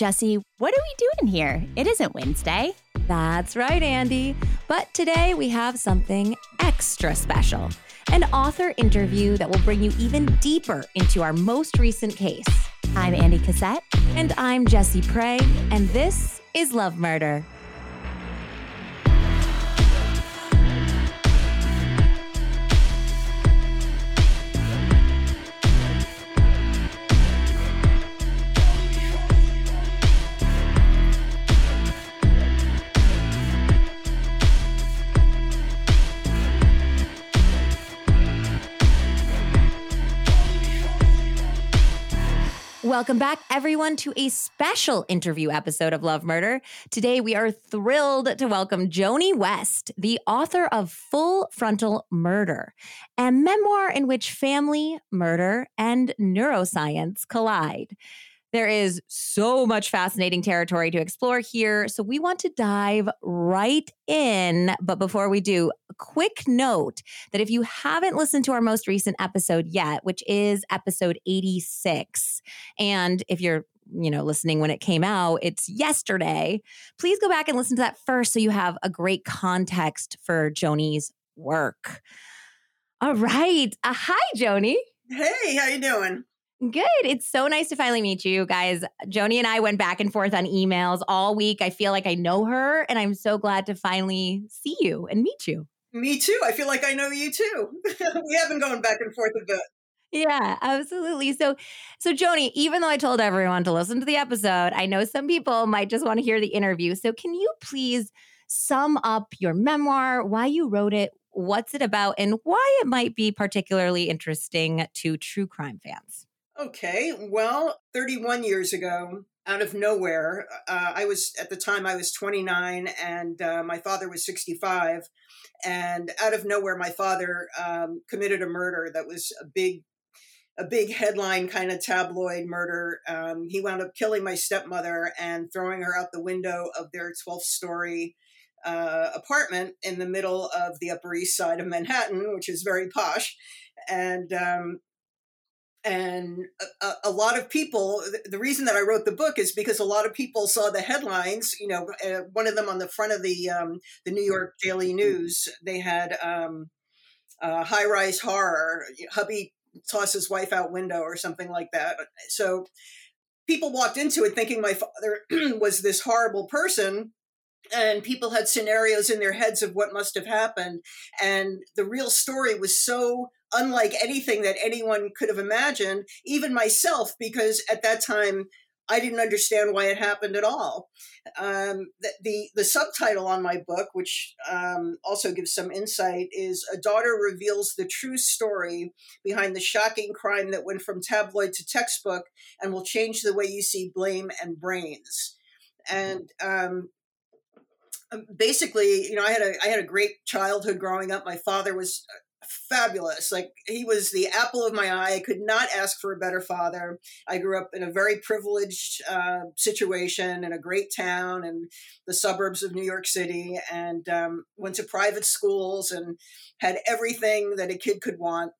Jesse, what are we doing here? It isn't Wednesday. That's right, Andy. But today we have something extra special an author interview that will bring you even deeper into our most recent case. I'm Andy Cassette. And I'm Jesse Prey, and this is Love Murder. Welcome back, everyone, to a special interview episode of Love Murder. Today, we are thrilled to welcome Joni West, the author of Full Frontal Murder, a memoir in which family, murder, and neuroscience collide. There is so much fascinating territory to explore here. So we want to dive right in. But before we do, a quick note that if you haven't listened to our most recent episode yet, which is episode 86, and if you're you know, listening when it came out, it's yesterday. Please go back and listen to that first so you have a great context for Joni's work. All right. Uh, hi, Joni. Hey, how you doing? Good. It's so nice to finally meet you guys. Joni and I went back and forth on emails all week. I feel like I know her, and I'm so glad to finally see you and meet you. Me too. I feel like I know you too. we have been going back and forth a bit. Yeah, absolutely. So, so Joni, even though I told everyone to listen to the episode, I know some people might just want to hear the interview. So, can you please sum up your memoir, why you wrote it, what's it about, and why it might be particularly interesting to true crime fans? Okay, well, 31 years ago, out of nowhere, uh, I was at the time I was 29 and uh, my father was 65. And out of nowhere, my father um, committed a murder that was a big, a big headline kind of tabloid murder. Um, he wound up killing my stepmother and throwing her out the window of their 12th story uh, apartment in the middle of the Upper East Side of Manhattan, which is very posh. And um, and a, a, lot of people the reason that i wrote the book is because a lot of people saw the headlines you know uh, one of them on the front of the um, the new york daily news they had um, uh, high rise horror hubby tossed his wife out window or something like that so people walked into it thinking my father was this horrible person and people had scenarios in their heads of what must have happened and the real story was so unlike anything that anyone could have imagined, even myself, because at that time I didn't understand why it happened at all. Um, the, the, the subtitle on my book, which um, also gives some insight, is "A Daughter Reveals the True Story Behind the Shocking Crime That Went from Tabloid to Textbook and Will Change the Way You See Blame and Brains." And um, um basically, you know, I had a I had a great childhood growing up. My father was fabulous. Like he was the apple of my eye. I could not ask for a better father. I grew up in a very privileged uh, situation in a great town in the suburbs of New York City, and um, went to private schools and had everything that a kid could want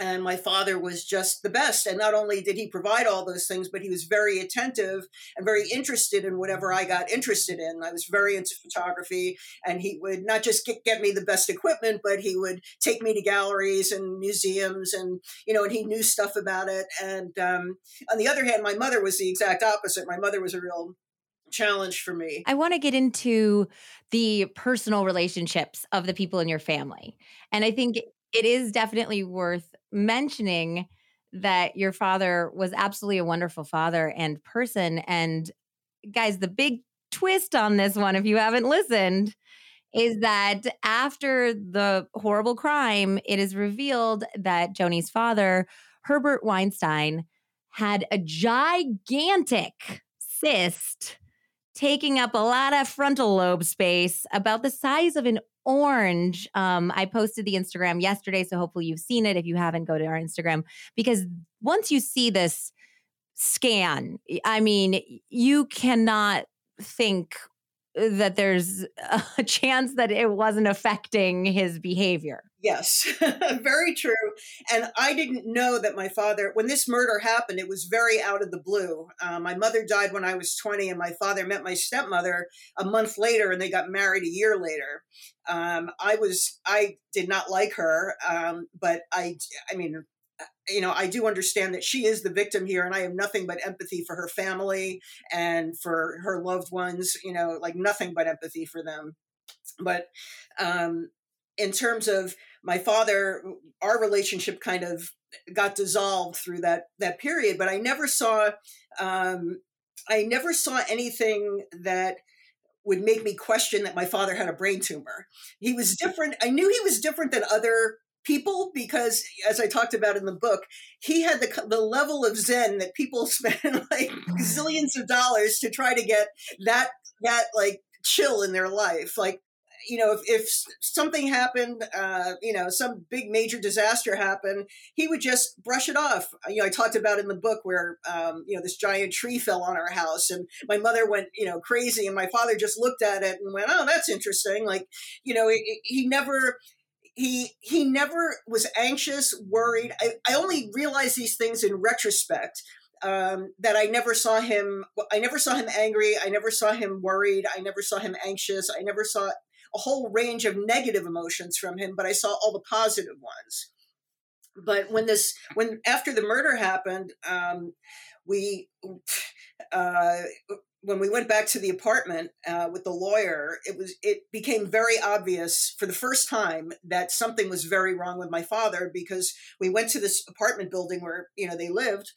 and my father was just the best and not only did he provide all those things but he was very attentive and very interested in whatever i got interested in i was very into photography and he would not just get, get me the best equipment but he would take me to galleries and museums and you know and he knew stuff about it and um, on the other hand my mother was the exact opposite my mother was a real challenge for me. I want to get into the personal relationships of the people in your family. And I think it is definitely worth mentioning that your father was absolutely a wonderful father and person. And guys, the big twist on this one, if you haven't listened, is that after the horrible crime, it is revealed that Joni's father, Herbert Weinstein, had a gigantic cyst taking up a lot of frontal lobe space, about the size of an orange. Um, I posted the Instagram yesterday, so hopefully you've seen it. If you haven't, go to our Instagram because once you see this scan, I mean, you cannot think that there's a chance that it wasn't affecting his behavior. Yes, very true. And I didn't know that my father, when this murder happened, it was very out of the blue. Uh, my mother died when I was 20, and my father met my stepmother a month later, and they got married a year later. Um, I was, I did not like her, um, but I, I mean, you know, I do understand that she is the victim here, and I have nothing but empathy for her family and for her loved ones. You know, like nothing but empathy for them. But um, in terms of my father, our relationship kind of got dissolved through that that period. But I never saw, um, I never saw anything that would make me question that my father had a brain tumor. He was different. I knew he was different than other people because as i talked about in the book he had the, the level of zen that people spend like zillions of dollars to try to get that that like chill in their life. Like you know if, if something happened uh, you know some big major disaster happened he would just brush it off. You know i talked about in the book where um, you know this giant tree fell on our house and my mother went you know crazy and my father just looked at it and went oh that's interesting. Like you know he, he never he he never was anxious, worried. I, I only realized these things in retrospect. Um, that I never saw him. I never saw him angry. I never saw him worried. I never saw him anxious. I never saw a whole range of negative emotions from him, but I saw all the positive ones. But when this, when after the murder happened, um, we uh, when we went back to the apartment uh, with the lawyer, it was it became very obvious for the first time that something was very wrong with my father because we went to this apartment building where you know they lived,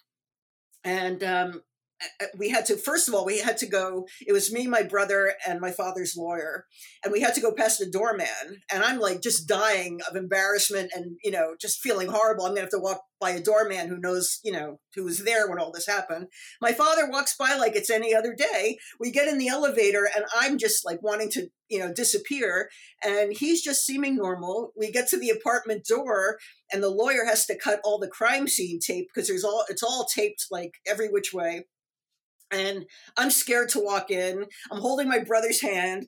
and um, we had to first of all we had to go it was me my brother and my father's lawyer and we had to go past the doorman. And i'm like just dying of embarrassment and you know just feeling horrible. I'm gonna have to walk by a doorman who knows you know who was there when all this happened my father walks by like it's any other day we get in the elevator and i'm just like wanting to you know disappear and he's just seeming normal we get to the apartment door and the lawyer has to cut all the crime scene tape because there's all it's all taped like every which way and I'm scared to walk in. I'm holding my brother's hand.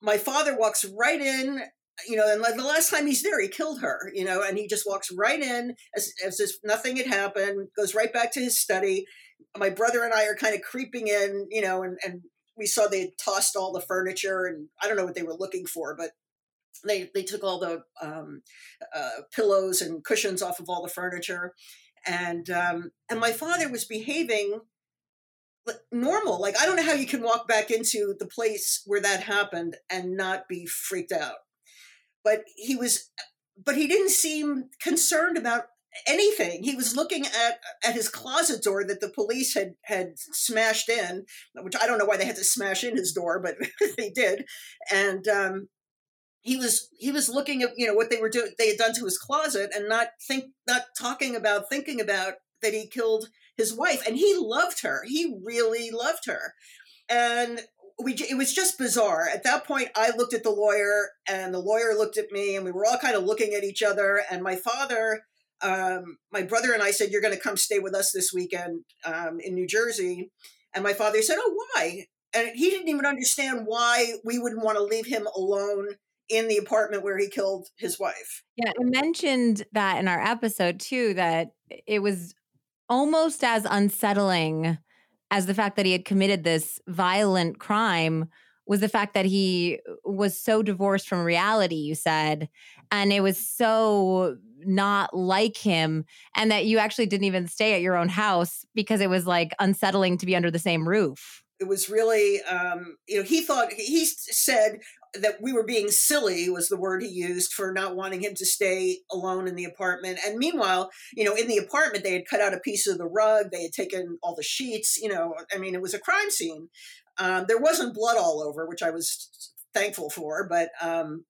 My father walks right in, you know, and the last time he's there, he killed her, you know, and he just walks right in as, as if nothing had happened, goes right back to his study. My brother and I are kind of creeping in, you know, and, and we saw they tossed all the furniture and I don't know what they were looking for, but they, they took all the um, uh, pillows and cushions off of all the furniture. And, um, and my father was behaving normal. Like I don't know how you can walk back into the place where that happened and not be freaked out. But he was but he didn't seem concerned about anything. He was looking at at his closet door that the police had had smashed in, which I don't know why they had to smash in his door, but they did. And um he was he was looking at you know what they were doing they had done to his closet and not think not talking about thinking about that he killed his wife, and he loved her. He really loved her, and we it was just bizarre. At that point, I looked at the lawyer, and the lawyer looked at me, and we were all kind of looking at each other. And my father, um, my brother, and I said, "You're going to come stay with us this weekend um, in New Jersey." And my father said, "Oh, why?" And he didn't even understand why we wouldn't want to leave him alone in the apartment where he killed his wife. Yeah, I mentioned that in our episode too that it was almost as unsettling as the fact that he had committed this violent crime was the fact that he was so divorced from reality, you said. And it was so not like him. And that you actually didn't even stay at your own house because it was like unsettling to be under the same roof. It was really, um, you know, he thought, he said, that we were being silly was the word he used for not wanting him to stay alone in the apartment. And meanwhile, you know, in the apartment, they had cut out a piece of the rug, they had taken all the sheets, you know, I mean, it was a crime scene. Um, there wasn't blood all over, which I was thankful for, but um,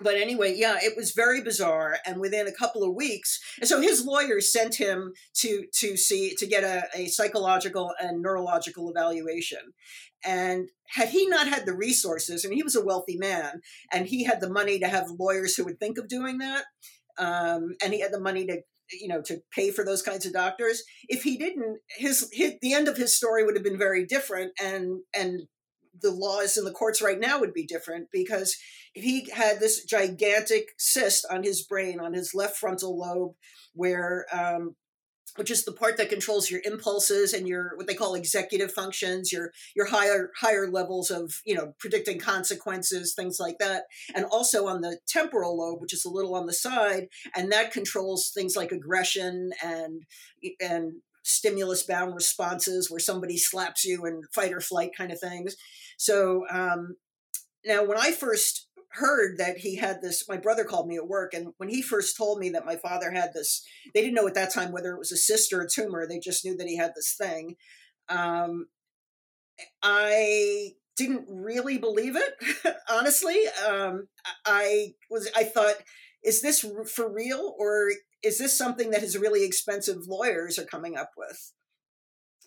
but anyway, yeah, it was very bizarre. And within a couple of weeks, and so his lawyers sent him to to see to get a, a psychological and neurological evaluation. And had he not had the resources, and he was a wealthy man, and he had the money to have lawyers who would think of doing that, um, and he had the money to you know to pay for those kinds of doctors if he didn't his, his the end of his story would have been very different and and the laws in the courts right now would be different because he had this gigantic cyst on his brain, on his left frontal lobe, where um, which is the part that controls your impulses and your what they call executive functions your your higher higher levels of you know predicting consequences things like that and also on the temporal lobe which is a little on the side and that controls things like aggression and and stimulus bound responses where somebody slaps you and fight or flight kind of things. So um, now when i first heard that he had this my brother called me at work and when he first told me that my father had this they didn't know at that time whether it was a cyst or a tumor they just knew that he had this thing um, i didn't really believe it honestly. Um, i was i thought is this for real or is this something that his really expensive lawyers are coming up with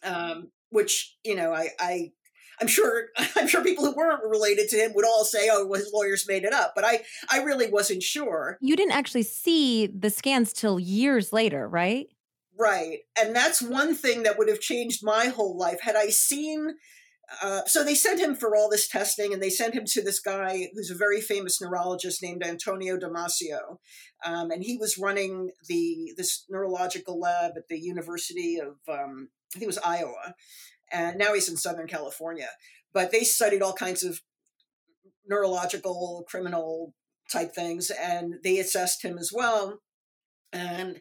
um, which you know I, I I'm sure I'm sure people who weren't related to him would all say, "Oh, well, his lawyers made it up." But I I really wasn't sure. You didn't actually see the scans till years later, right? Right, and that's one thing that would have changed my whole life had I seen. Uh, so they sent him for all this testing, and they sent him to this guy who's a very famous neurologist named Antonio Damasio, um, and he was running the this neurological lab at the University of um, I think it was Iowa, and now he's in Southern California. But they studied all kinds of neurological, criminal type things, and they assessed him as well. And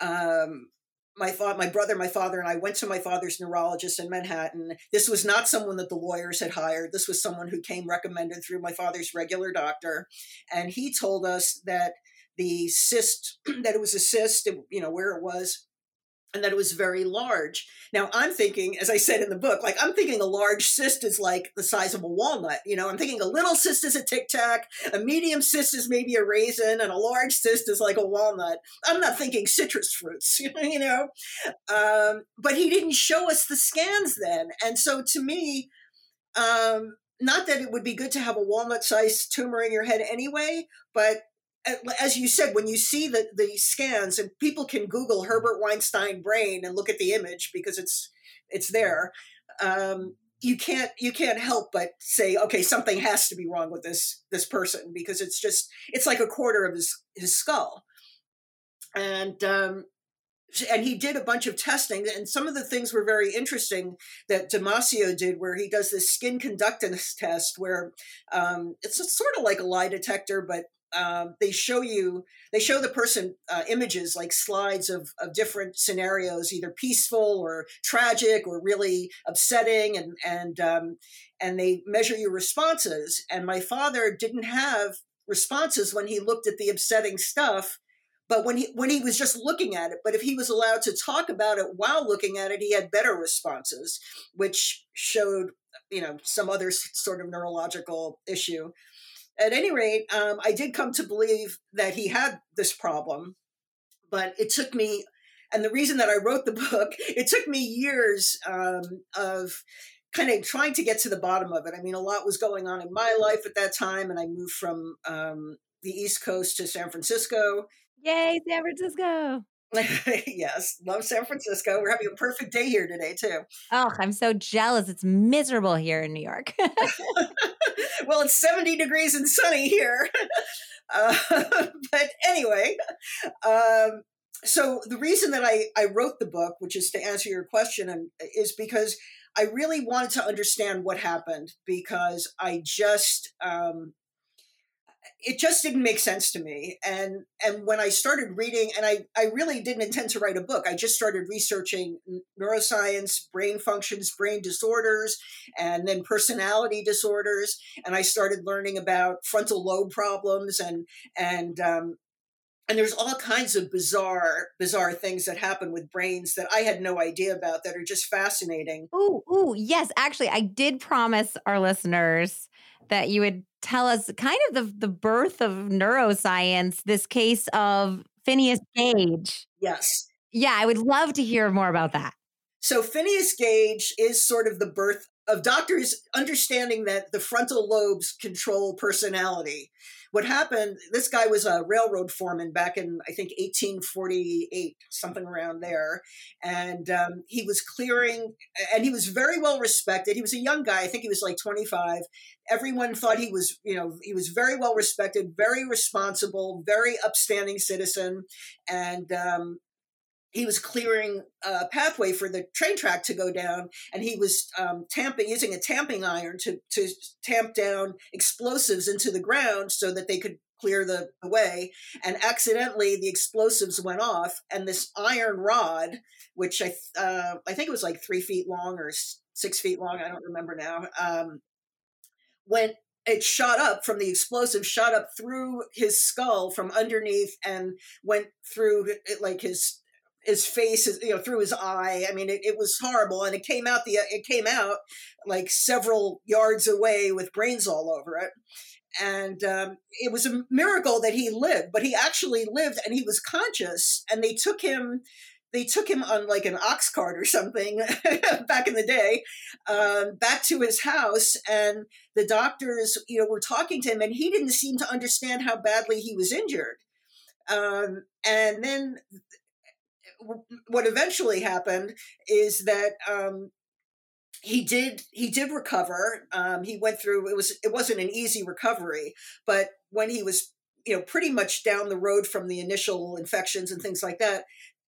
um, my thought, my brother, my father, and I went to my father's neurologist in Manhattan. This was not someone that the lawyers had hired. This was someone who came recommended through my father's regular doctor, and he told us that the cyst, that it was a cyst, you know, where it was, and that it was very large. Now I'm thinking, as I said in the book, like I'm thinking a large cyst is like the size of a walnut. You know, I'm thinking a little cyst is a tic tac, a medium cyst is maybe a raisin, and a large cyst is like a walnut. I'm not thinking citrus fruits, you know. Um, but he didn't show us the scans then, and so to me, um, not that it would be good to have a walnut-sized tumor in your head anyway, but as you said, when you see the, the scans, and people can Google Herbert Weinstein brain and look at the image because it's it's there. Um, you can't you can't help but say, okay, something has to be wrong with this this person because it's just it's like a quarter of his his skull, and um, and he did a bunch of testing and some of the things were very interesting that damasio did where he does this skin conductance test where um, it's sort of like a lie detector but um, they show you they show the person uh, images like slides of, of different scenarios either peaceful or tragic or really upsetting and and um, and they measure your responses. And my father didn't have responses when he looked at the upsetting stuff but when he when he was just looking at it but if he was allowed to talk about it while looking at it he had better responses which showed you know some other sort of neurological issue at any rate, um, I did come to believe that he had this problem, but it took me, and the reason that I wrote the book, it took me years um, of kind of trying to get to the bottom of it. I mean, a lot was going on in my life at that time, and I moved from um, the East Coast to San Francisco. Yay, San Francisco! yes, love San Francisco. We're having a perfect day here today, too. Oh, I'm so jealous. It's miserable here in New York. well, it's 70 degrees and sunny here. Uh, but anyway, um, so the reason that I, I wrote the book, which is to answer your question, and is because I really wanted to understand what happened because I just um, it just didn't make sense to me and and when i started reading and i i really didn't intend to write a book i just started researching neuroscience brain functions brain disorders and then personality disorders and i started learning about frontal lobe problems and and um, and there's all kinds of bizarre bizarre things that happen with brains that i had no idea about that are just fascinating. Ooh ooh yes actually i did promise our listeners that you would tell us kind of the, the birth of neuroscience, this case of Phineas Gage. Yes. Yeah, I would love to hear more about that. So Phineas Gage is sort of the birth of doctors understanding that the frontal lobes control personality. What happened, this guy was a railroad foreman back in, I think, 1848, something around there. And um, he was clearing, and he was very well respected. He was a young guy, I think he was like 25. Everyone thought he was, you know, he was very well respected, very responsible, very upstanding citizen. And um, he was clearing a pathway for the train track to go down, and he was um, tamping using a tamping iron to to tamp down explosives into the ground so that they could clear the way. And accidentally, the explosives went off, and this iron rod, which I uh, I think it was like three feet long or six feet long, I don't remember now, um, went it shot up from the explosive shot up through his skull from underneath and went through like his his face you know through his eye. I mean it, it, was horrible and it came out the it came out like several yards away with brains all over it. And um, it was a miracle that he lived but he actually lived and he was conscious and they took him they took him on like an ox cart or something back in the day um, back to his house and the doctors you know were talking to him and he didn't seem to understand how badly he was injured. Um, and then what eventually happened is that um, he did he did recover. Um, he went through it was it wasn't an easy recovery, but when he was you know pretty much down the road from the initial infections and things like that,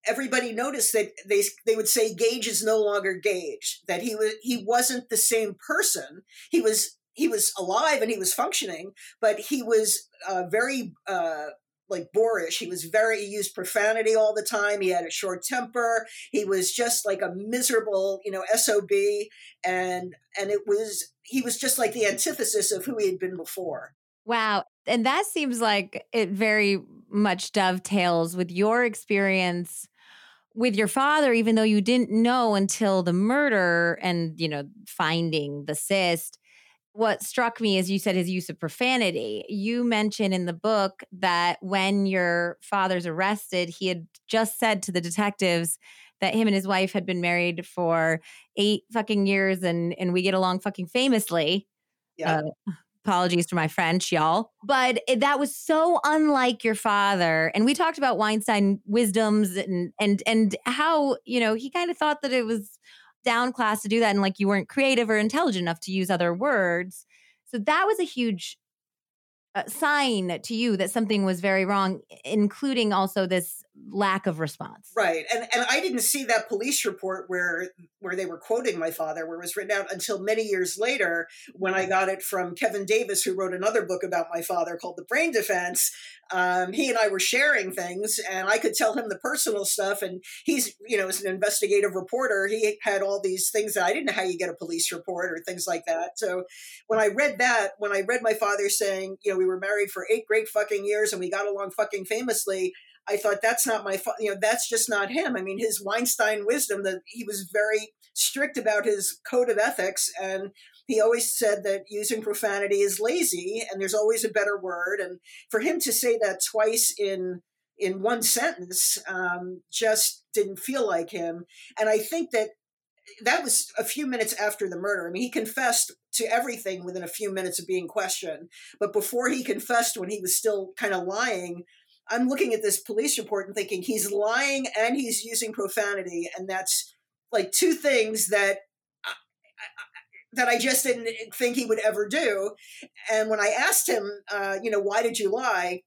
everybody noticed that they they would say Gage is no longer Gage. That he was he wasn't the same person. He was he was alive and he was functioning, but he was uh, very uh, like boorish. He was very he used profanity all the time. He had a short temper. He was just like a miserable, you know, SOB and and it was he was just like the antithesis of who he had been before. Wow. And that seems like it very much dovetails with your experience with your father even though you didn't know until the murder and, you know, finding the cyst what struck me is you said his use of profanity. You mentioned in the book that when your father's arrested, he had just said to the detectives that him and his wife had been married for eight fucking years and and we get along fucking famously. Yeah. Uh, apologies to my French, y'all. But it, that was so unlike your father. And we talked about Weinstein wisdoms and and and how, you know, he kind of thought that it was down class to do that and like you weren't creative or intelligent enough to use other words. So that was a huge uh, sign to you that something was very wrong, including also this lack of response. Right. And and I didn't see that police report where where they were quoting my father, where it was written out until many years later when I got it from Kevin Davis, who wrote another book about my father called The Brain Defense. Um, he and I were sharing things, and I could tell him the personal stuff. And he's, you know, as an investigative reporter, he had all these things that I didn't know how you get a police report or things like that. So when I read that, when I read my father saying, you know, we were married for eight great fucking years and we got along fucking famously, I thought that's not my, you know, that's just not him. I mean, his Weinstein wisdom that he was very strict about his code of ethics, and he always said that using profanity is lazy, and there's always a better word. And for him to say that twice in in one sentence um, just didn't feel like him. And I think that that was a few minutes after the murder. I mean, he confessed to everything within a few minutes of being questioned. But before he confessed, when he was still kind of lying, I'm looking at this police report and thinking he's lying and he's using profanity, and that's like two things that I, that I just didn't think he would ever do. And when I asked him, uh, you know, why did you lie?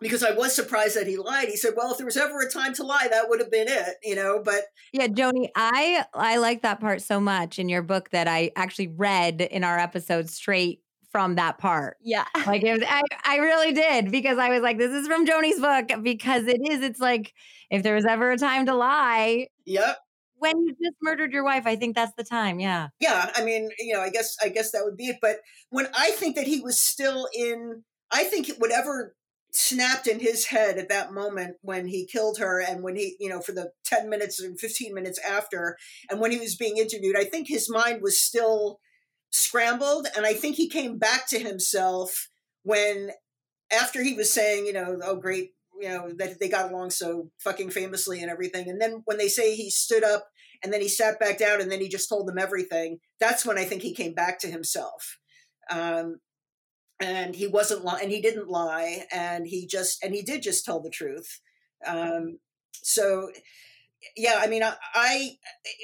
Because I was surprised that he lied. He said, "Well, if there was ever a time to lie, that would have been it," you know. But yeah, Joni, I I like that part so much in your book that I actually read in our episode straight from that part. Yeah. Like was, I, I really did because I was like, this is from Joni's book because it is. It's like if there was ever a time to lie. Yep. When you just murdered your wife, I think that's the time. Yeah. Yeah. I mean, you know, I guess I guess that would be it. But when I think that he was still in, I think whatever snapped in his head at that moment when he killed her and when he you know for the 10 minutes and 15 minutes after and when he was being interviewed i think his mind was still scrambled and i think he came back to himself when after he was saying you know oh great you know that they got along so fucking famously and everything and then when they say he stood up and then he sat back down and then he just told them everything that's when i think he came back to himself. Um, and he wasn't lying and he didn't lie and he just and he did just tell the truth. Um, so yeah i mean i, I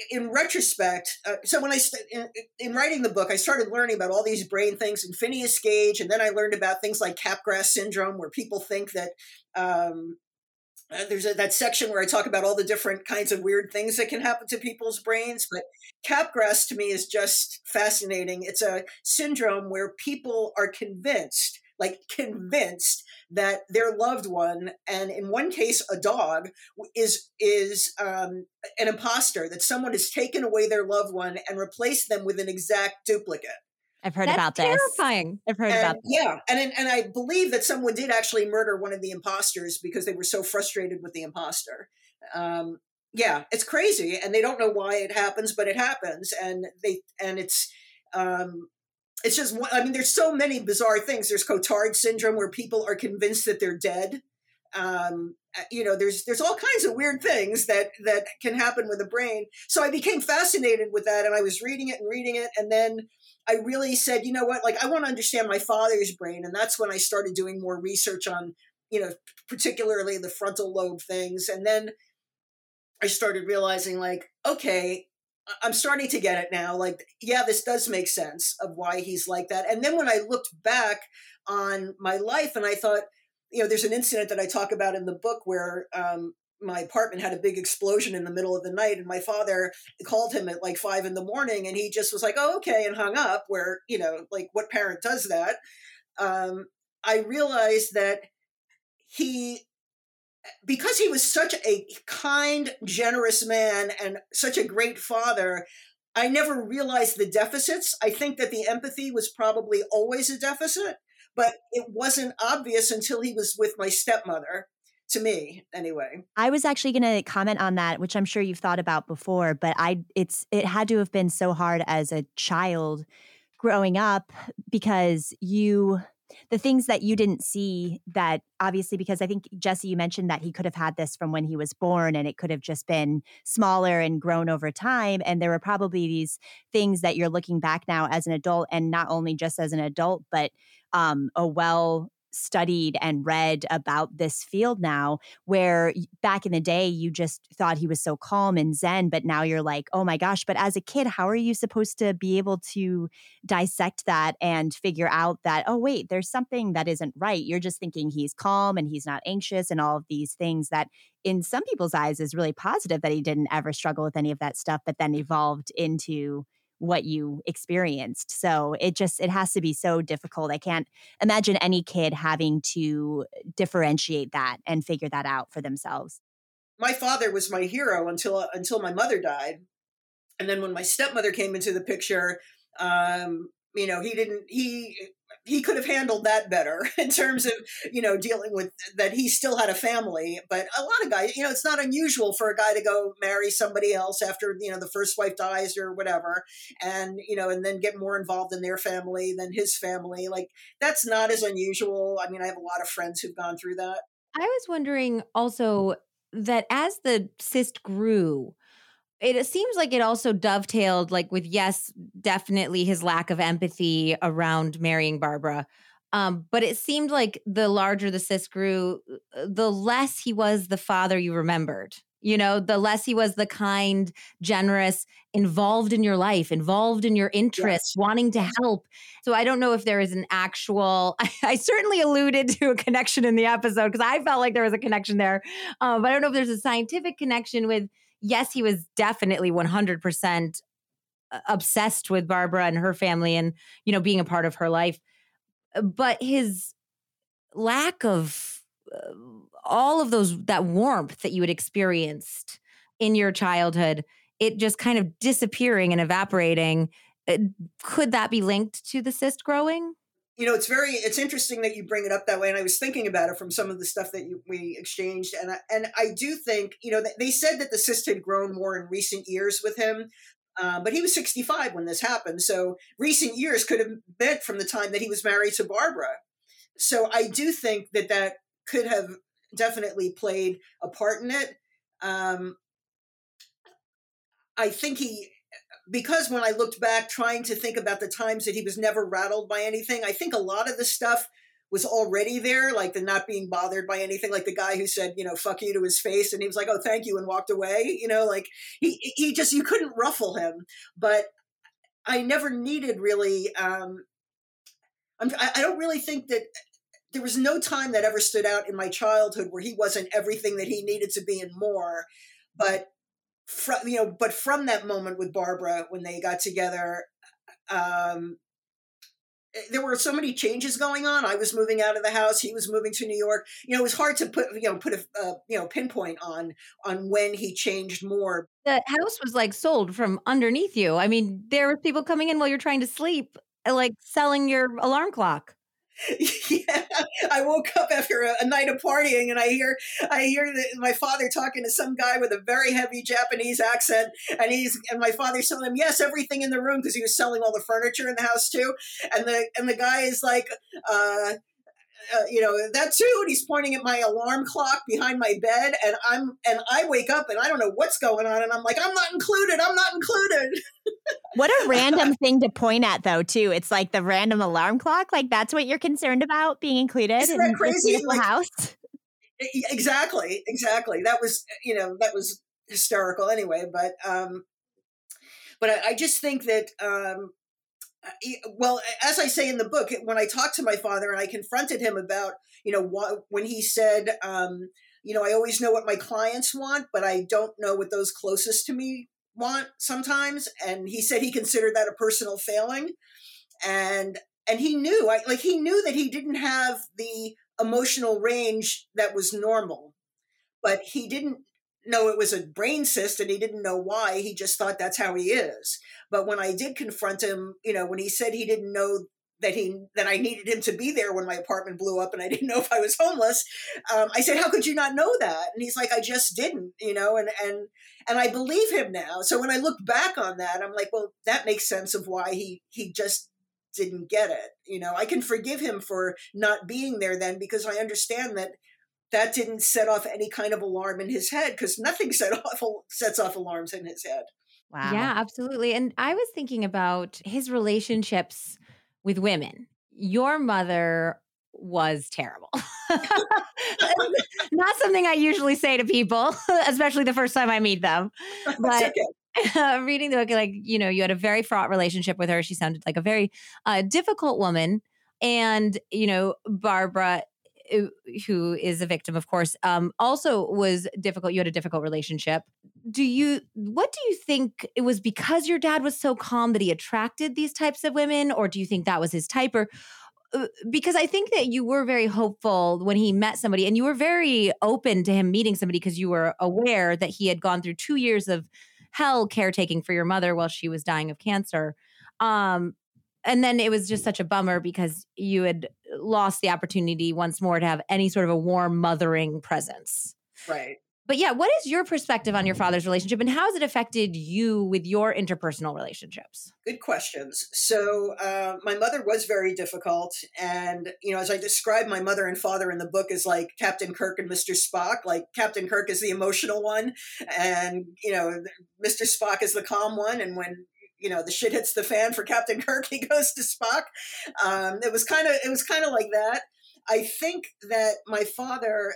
in retrospect uh, so when i st- in, in, writing the book i started learning about all these brain things and phineas gage and then i learned about things like capgras syndrome where people think that um, uh, there's a, that section where I talk about all the different kinds of weird things that can happen to people's brains. But Capgras to me is just fascinating. It's a syndrome where people are convinced, like convinced, that their loved one, and in one case, a dog, is is um, an imposter. That someone has taken away their loved one and replaced them with an exact duplicate. I've heard That's about this. Terrifying. I've heard and, about this. Yeah, and and I believe that someone did actually murder one of the imposters because they were so frustrated with the imposter. Um, yeah, it's crazy, and they don't know why it happens, but it happens, and they and it's um, it's just I mean, there's so many bizarre things. There's Cotard syndrome where people are convinced that they're dead. Um, uh, you know, there's there's all kinds of weird things that that can happen with the brain. So I became fascinated with that, and I was reading it and reading it, and then I really said, you know what, like I want to understand my father's brain. And that's when I started doing more research on, you know, particularly the frontal lobe things. And then I started realizing, like, okay, I'm starting to get it now. Like, yeah, this does make sense of why he's like that. And then when I looked back on my life and I thought, you know, there's an incident that I talk about in the book where um, my apartment had a big explosion in the middle of the night and my father called him at like five in the morning and he just was like oh okay and hung up where you know like what parent does that um, i realized that he because he was such a kind generous man and such a great father i never realized the deficits. I think that the empathy was probably always a deficit but it wasn't obvious until he was with my stepmother to me anyway. I was actually going to comment on that which i'm sure you've thought about before but i it's it had to have been so hard as a child growing up because you the things that you didn't see that obviously because i think jesse you mentioned that he could have had this from when he was born and it could have just been smaller and grown over time and there were probably these things that you're looking back now as an adult and not only just as an adult but um, a well studied and read about this field now where back in the day you just thought he was so calm and zen but now you're like oh my gosh but as a kid how are you supposed to be able to dissect that and figure out that oh wait there's something that isn't right. You're just thinking he's calm and he's not anxious and all of these things that in some people's eyes is really positive that he didn't ever struggle with any of that stuff but then evolved into what you experienced. So it just it has to be so difficult. I can't imagine any kid having to differentiate that and figure that out for themselves. My father was my hero until until my mother died. And then when my stepmother came into the picture, um, you know, he didn't he he could have handled that better in terms of you know dealing with that he still had a family but a lot of guys you know it's not unusual for a guy to go marry somebody else after you know the first wife dies or whatever and you know and then get more involved in their family than his family like that's not as unusual i mean i have a lot of friends who've gone through that. I was wondering also that as the cyst grew it seems like it also dovetailed like with yes definitely his lack of empathy around marrying barbara um, but it seemed like the larger the cyst grew uh, the less he was the father you remembered you know the less he was the kind generous involved in your life involved in your interests yes. wanting to help so i don't know if there is an actual i, I certainly alluded to a connection in the episode because i felt like there was a connection there um, but i don't know if there's a scientific connection with yes, he was definitely 100% uh, obsessed with Barbara and her family and, you know, being a part of her life. Uh, but his lack of uh, all of those, that warmth that you had experienced in your childhood, it just kind of disappearing and evaporating. Uh, could that be linked to the cyst growing? You know it's very it's interesting that you bring it up that way and i was thinking about it from some of the stuff that you, we exchanged and I, and I do think you know they said that the cyst had grown more in recent years with him uh, but he was 65 when this happened so recent years could have meant from the time that he was married to barbara. So i do think that that could have definitely played a part in it. Um, I think he because when I looked back trying to think about the times that he was never rattled by anything, I think a lot of the stuff was already there, like the not being bothered by anything, like the guy who said, you know, fuck you to his face and he was like, oh, thank you, and walked away. You know, like he, he just, you couldn't ruffle him. But I never needed really, um, I'm, I don't really think that there was no time that ever stood out in my childhood where he wasn't everything that he needed to be and more. But from, you know, but from that moment with Barbara when they got together, um, Eh, there were so many changes going on. I was moving out of the house. He was moving to New York. You know, it was hard to put you know put a uh, you know pinpoint on on when he changed more. The house was like sold from underneath you. I mean, there were people coming in while you're trying to sleep, uh, like selling your alarm clock. yeah, I woke up after a, a, night of partying, and I hear I hear the, my father talking to some guy with a very heavy Japanese accent, and he's and my father's telling him yes, everything in the room because he was selling all the furniture in the house too, and the and the guy is like. Uh, uh, you know that too and he's pointing at my alarm clock behind my bed and i'm and i wake up and i don't know what's going on and i'm like i'm not included i'm not included what a random thing to point at though too. It's like the random alarm clock like that's what you're concerned about being included Isn't that in crazy? this Like, house? exactly exactly. That was you know that was hysterical anyway but um but I, I just think that um well, as I say in the book, when I talked to my father and I confronted him about, you know, what, when he said, um, you know, I always know what my clients want, but I don't know what those closest to me want sometimes. And he said he considered that a personal failing. And and he knew, I, like he knew that he didn't have the emotional range that was normal, but he didn't know it was a brain cyst and he didn't know why. He just thought that's how he is. But when I did confront him, you know, when he said he didn't know that he that I needed him to be there when my apartment blew up and I didn't know if I was homeless. Um, I said, "How could you not know that?" And he's like, "I just didn't," you know. And and and I believe him now. So when I look back on that, I'm like, "Well, that makes sense of why he he just didn't get it." You know, I can forgive him for not being there then because I understand that that didn't set off any kind of alarm in his head because nothing set off sets off alarms in his head. Wow. Yeah, absolutely. And I was thinking about his relationships with women. Your mother was terrible. Not something I usually say to people, especially the first time I meet them. But okay. reading the book, like, you know, you had a very fraught relationship with her. She sounded like a very uh, difficult woman. And, you know, Barbara who is a victim, of course, um, also was difficult. You had a difficult relationship. Do you, what do you think it was because your dad was so calm that he attracted these types of women? Or do you think that was his type? Or, uh, because I think that you were very hopeful when he met somebody and you were very open to him meeting somebody because you were aware that he had gone through two years of hell caretaking for your mother while she was dying of cancer. Um, and then it was just such a bummer because you had lost the opportunity once more to have any sort of a warm mothering presence. Right. But yeah, what is your perspective on your father's relationship and how has it affected you with your interpersonal relationships? Good questions. So, uh, my mother was very difficult. And, you know, as I describe my mother and father in the book as like Captain Kirk and Mr. Spock, like Captain Kirk is the emotional one, and, you know, Mr. Spock is the calm one. And when you know the shit hits the fan for Captain Kirk, he goes to Spock. Um, it was kind of it was kind of like that. I think that my father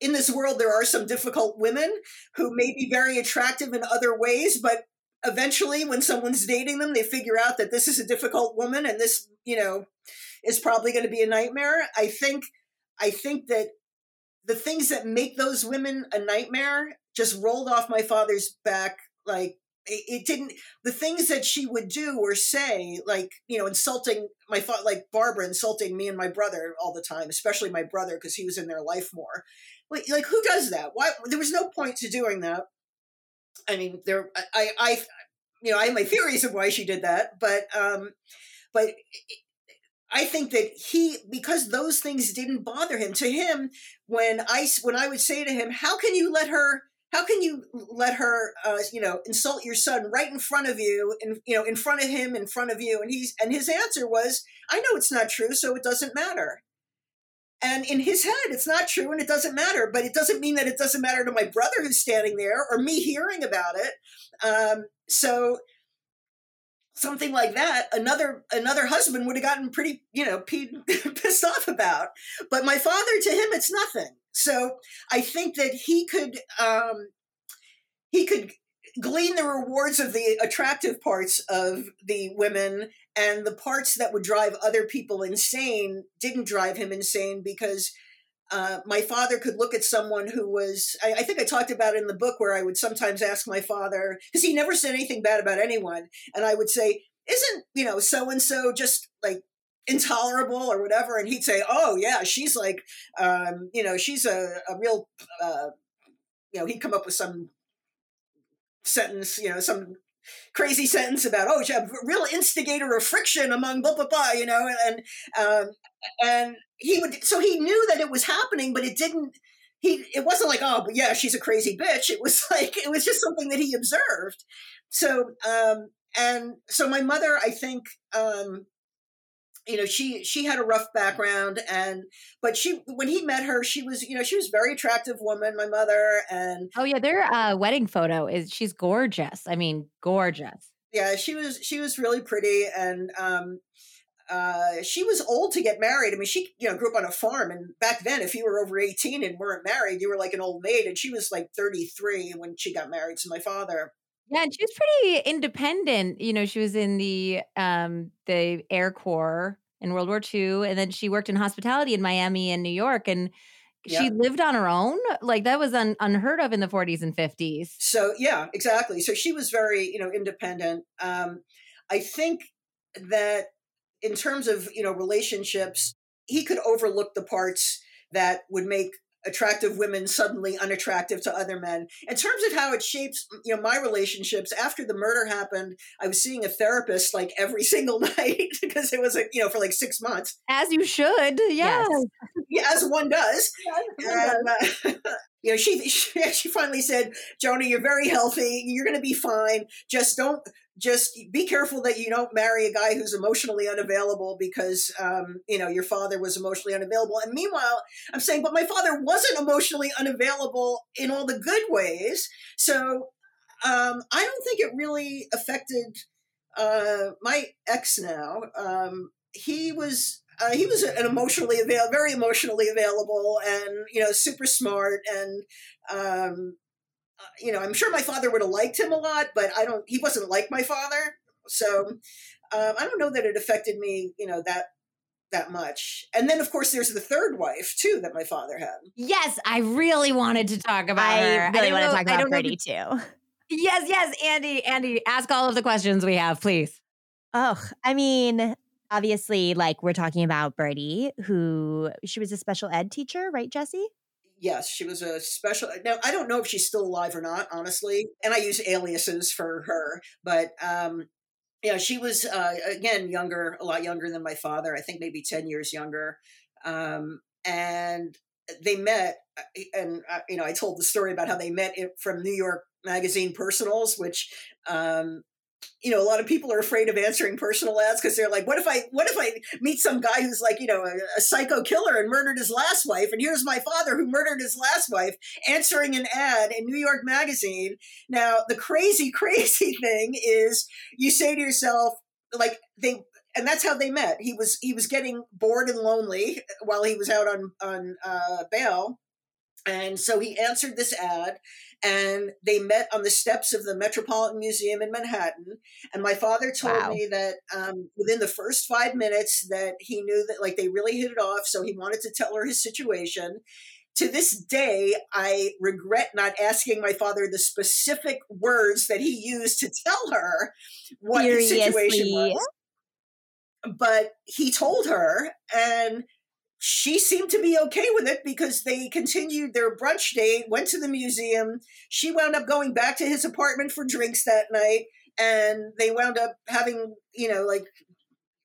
in this world there are some difficult women who may be very attractive in other ways but eventually when someone's dating them they figure out that this is a difficult woman and this you know is probably going to be a nightmare i think i think that the things that make those women a nightmare just rolled off my father's back like it didn't the things that she would do or say like you know insulting my father like barbara insulting me and my brother all the time especially my brother because he was in their life more. Like, like who does that? Why there was no point to doing that. I mean there i i you know i have my theories of why she did that but um but I think that he because those things didn't bother him. To him, when I when I would say to him, "How can you let her how can you let her uh, you know insult your son right in front of you and you know in front of him in front of you and he's and his answer was i know it's not true so it doesn't matter. And in his head it's not true and it doesn't matter but it doesn't mean that it doesn't matter to my brother who's standing there or me hearing about it. Um, so something like that another another husband would have gotten pretty you know pissed off about. But my father to him it's nothing so i think that he could um he could glean the rewards of the attractive parts of the women and the parts that would drive other people insane didn't drive him insane because uh, my father could look at someone who was I, I, think i talked about it in the book where i would sometimes ask my father because he never said anything bad about anyone and i would say isn't you know so and so just like intolerable or whatever and he'd say oh yeah she's like um, you know she's a, a real uh, you know he'd come up with some sentence you know some crazy sentence about oh she's a real instigator of friction among blah blah blah you know and um, and he would so he knew that it was happening but it didn't he it wasn't like oh but yeah she's a crazy bitch it was like it was just something that he observed. So um and so my mother i think um you know she she had a rough background and but she when he met her she was you know she was a very attractive woman my mother and oh yeah their uh, wedding photo is she's gorgeous i mean gorgeous yeah she was she was really pretty and um uh, she was old to get married. I mean, she you know grew up on a farm, and back then, if you were over eighteen and weren't married, you were like an old maid. And she was like thirty three when she got married to my father. Yeah, and she was pretty independent. You know, she was in the um the Air Corps in World War II, and then she worked in hospitality in Miami and New York, and she yeah. lived on her own. Like that was un- unheard of in the 40s and 50s. So yeah, exactly. So she was very you know independent. Um, I think that in terms of you know relationships, he could overlook the parts that would make attractive women suddenly unattractive to other men. In terms of how it shapes you know my relationships after the murder happened i was seeing a therapist like every single night because it was a, you know for like six months. As you should yes, yeah as one does. And, uh, you know she, she she finally said joni you're very healthy. You're going to be fine. Just don't just be careful that you don't marry a guy who's emotionally unavailable because um, you know your father was emotionally unavailable. And meanwhile i'm saying but my father wasn't emotionally unavailable in all the good ways. So um, i don't think it really affected uh, my ex now. Um, he was uh, he was an emotionally avail very emotionally available and you know super smart and um, uh, you know, I'm sure my father would have liked him a lot, but I don't. He wasn't like my father, so um, I don't know that it affected me. You know that that much. And then, of course, there's the third wife too that my father had. Yes, I really wanted to talk about her. I her. Really I want know, to talk about Brady too. Yes, yes, Andy, Andy, ask all of the questions we have, please. Oh, I mean, obviously, like we're talking about Birdie, who she was a special ed teacher, right, Jesse? Yes, she was a special. Now I don't know if she's still alive or not, honestly, and I use aliases for her. But um, yeah, she was uh, again younger, a lot younger than my father. I think maybe ten years younger. Um, and they met, uh, and uh, you know, I told the story about how they met from New York Magazine Personals, which um, you know, a lot of people are afraid of answering personal ads because they're like, what if I, what if I meet some guy who's like, you know, a, a, psycho killer and murdered his last wife, and here's my father who murdered his last wife answering an ad in New York Magazine. Now, the crazy, crazy thing is, you say to yourself, like they, and that's how they met. He was he was getting bored and lonely while he was out on on uh, bail, and so he answered this ad and they met on the steps of the Metropolitan Museum in Manhattan. And my father told wow. me that um, within the first five minutes that he knew that like they really hit it off. So he wanted to tell her his situation. To this day, I regret not asking my father the specific words that he used to tell her what Seriously? his situation was. But he told her, and she seemed to be okay with it because they continued their brunch date, went to the museum. She wound up going back to his apartment for drinks that night, and they wound up having, you know, like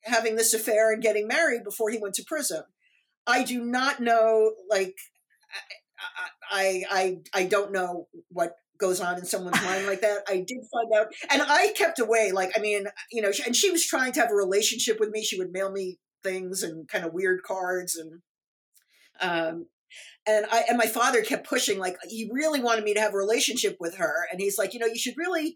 having this affair and getting married before he went to prison. I do not know, like, I, I, I don't know what goes on in someone's mind like that. I did find out, and I kept away. Like, I mean, you know, and she was trying to have a relationship with me. She would mail me things and kind of weird cards and um and I and my father kept pushing like he really wanted me to have a relationship with her and he's like you know you should really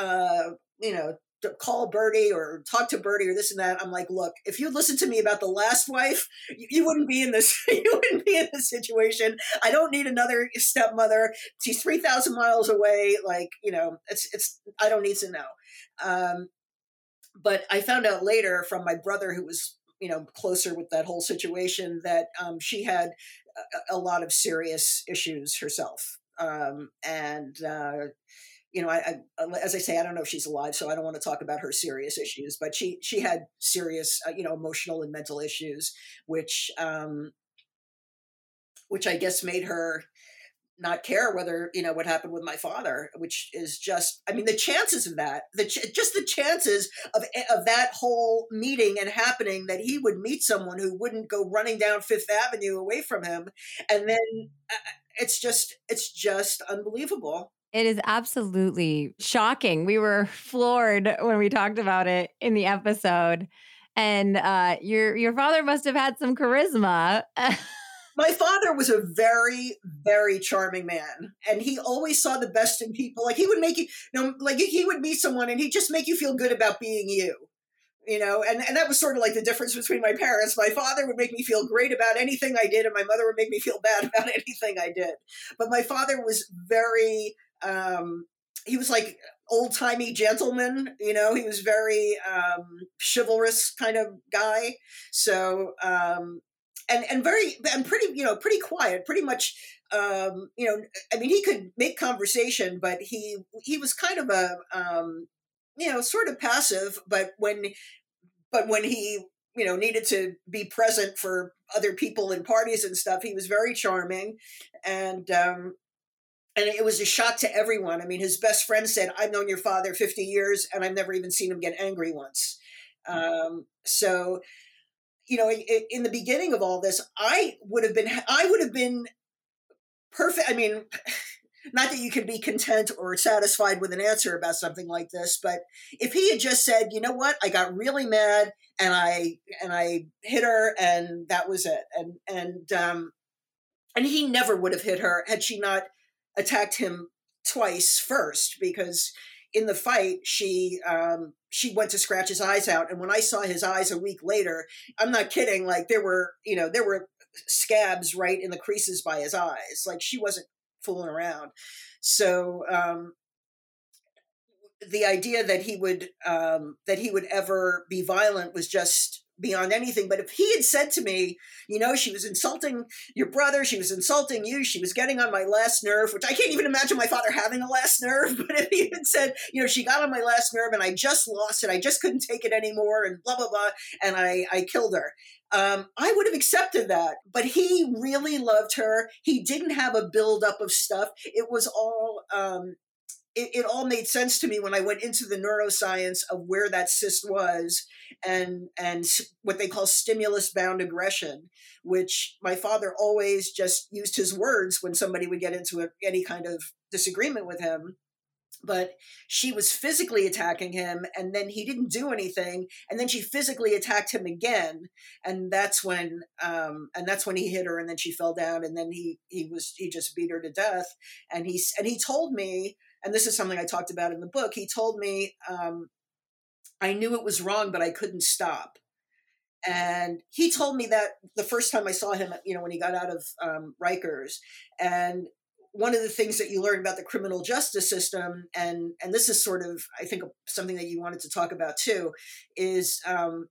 uh, you know, call Birdie or talk to Birdie or this and that. I'm like, look, if you listen to me about the last wife, you, you, wouldn't be in this. You wouldn't be in this situation. I don't need another stepmother. She's three thousand miles away. Like, you know, it's it's. I don't need to know. Um, but I found out later from my brother, who was you know closer with that whole situation, that um, she had a, a, lot of serious issues herself, um, and. Uh, you know, I, I, as I say, I don't know if she's alive, so I don't want to talk about her serious issues. But she she had serious, uh, you know, emotional and mental issues, which um, which I guess made her not care whether you know what happened with my father which is just i mean the chances of that the ch- just the chances of eh, of that whole meeting and happening that he would meet someone who wouldn't go running down fifth avenue away from him and then uh, it's just it's just unbelievable it is absolutely shocking. We were floored when we talked about it in the episode. And uh, your your father must have had some charisma. My father was a very, very charming man, and he always saw the best in people. Like he would make you, you know, like he would meet someone, and he'd just make you feel good about being you you know and, and that was sort of like the difference between my parents my father would make me feel great about anything i did and my mother would make me feel bad about anything i did but my father was very um, he was like old timey gentleman, you know, he was very um, chivalrous kind of guy. So, um, and, and very, and pretty, you know, pretty quiet, pretty much, um, you know, I mean, he could make conversation, but he, he was kind of a, um, you know, sort of passive, but when, but when he, you know, needed to be present for other people in parties and stuff, he was very charming. And, um, and it was a shock to everyone. I mean, his best friend said, "I've known your father 50 years, and I've never even seen him get angry once." Um, so, you know, in the beginning of all this, I would have been, I would have been perfect. I mean, not that you can be content or satisfied with an answer about something like this, but if he had just said, "You know what? I got really mad, and I and I hit her, and that was it," and and um, and he never would have hit her had she not attacked him twice first because in the fight she um, she went to scratch his eyes out and when i saw his eyes a week later i'm not kidding like there were you know there were scabs right in the creases by his eyes. Like she wasn't fooling around. So um, the idea that he would um, that he would ever be violent was just beyond anything. But if he had said to me, you know, she was insulting your brother, she was insulting you, she was getting on my last nerve, which I can't even imagine my father having a last nerve. But if he had said, you know, she got on my last nerve and I just lost it, I just couldn't take it anymore, and blah, blah, blah, and I, I killed her. Um, I would have accepted that, but he really loved her. He didn't have a buildup of stuff. It was all um, it, it, all made sense to me when I went into the neuroscience of where that cyst was and and what they call stimulus bound aggression, which my father always just used his words when somebody would get into a, any kind of disagreement with him. But she was physically attacking him, and then he didn't do anything, and then she physically attacked him again, and that's when, um, and that's when he hit her, and then she fell down, and then he he was he just beat her to death, and he and he told me and this is something I talked about in the book. He told me um, I knew it was wrong, but I couldn't stop. And he told me that the first time I saw him, you know, when he got out of um, Rikers. And one of the things that you learn about the criminal justice system, and and this is sort of, I think, something that you wanted to talk about too, is um,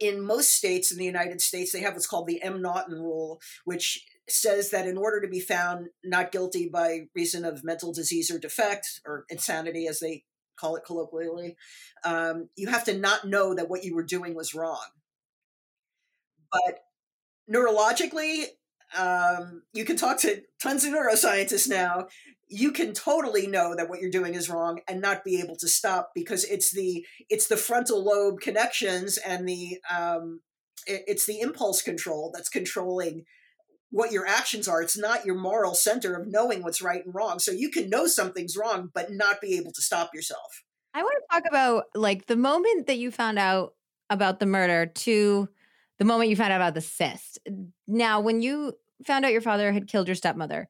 in most states in the United States, they have what's called the M'Naghten rule, which says that in order to be found not guilty by reason of mental disease or defect or insanity, as they call it colloquially, um, you have to not know that what you were doing was wrong. But neurologically, um, you can talk to tons of neuroscientists now. You can totally know that what you're doing is wrong and not be able to stop because it's the it's the frontal lobe connections and the um, it, it's the impulse control that's controlling what your actions are. It's not your moral center of knowing what's right and wrong. So you can know something's wrong, but not be able to stop yourself. I want to talk about like the moment that you found out about the murder to the moment you found out about the cyst. Now, when you found out your father had killed your stepmother,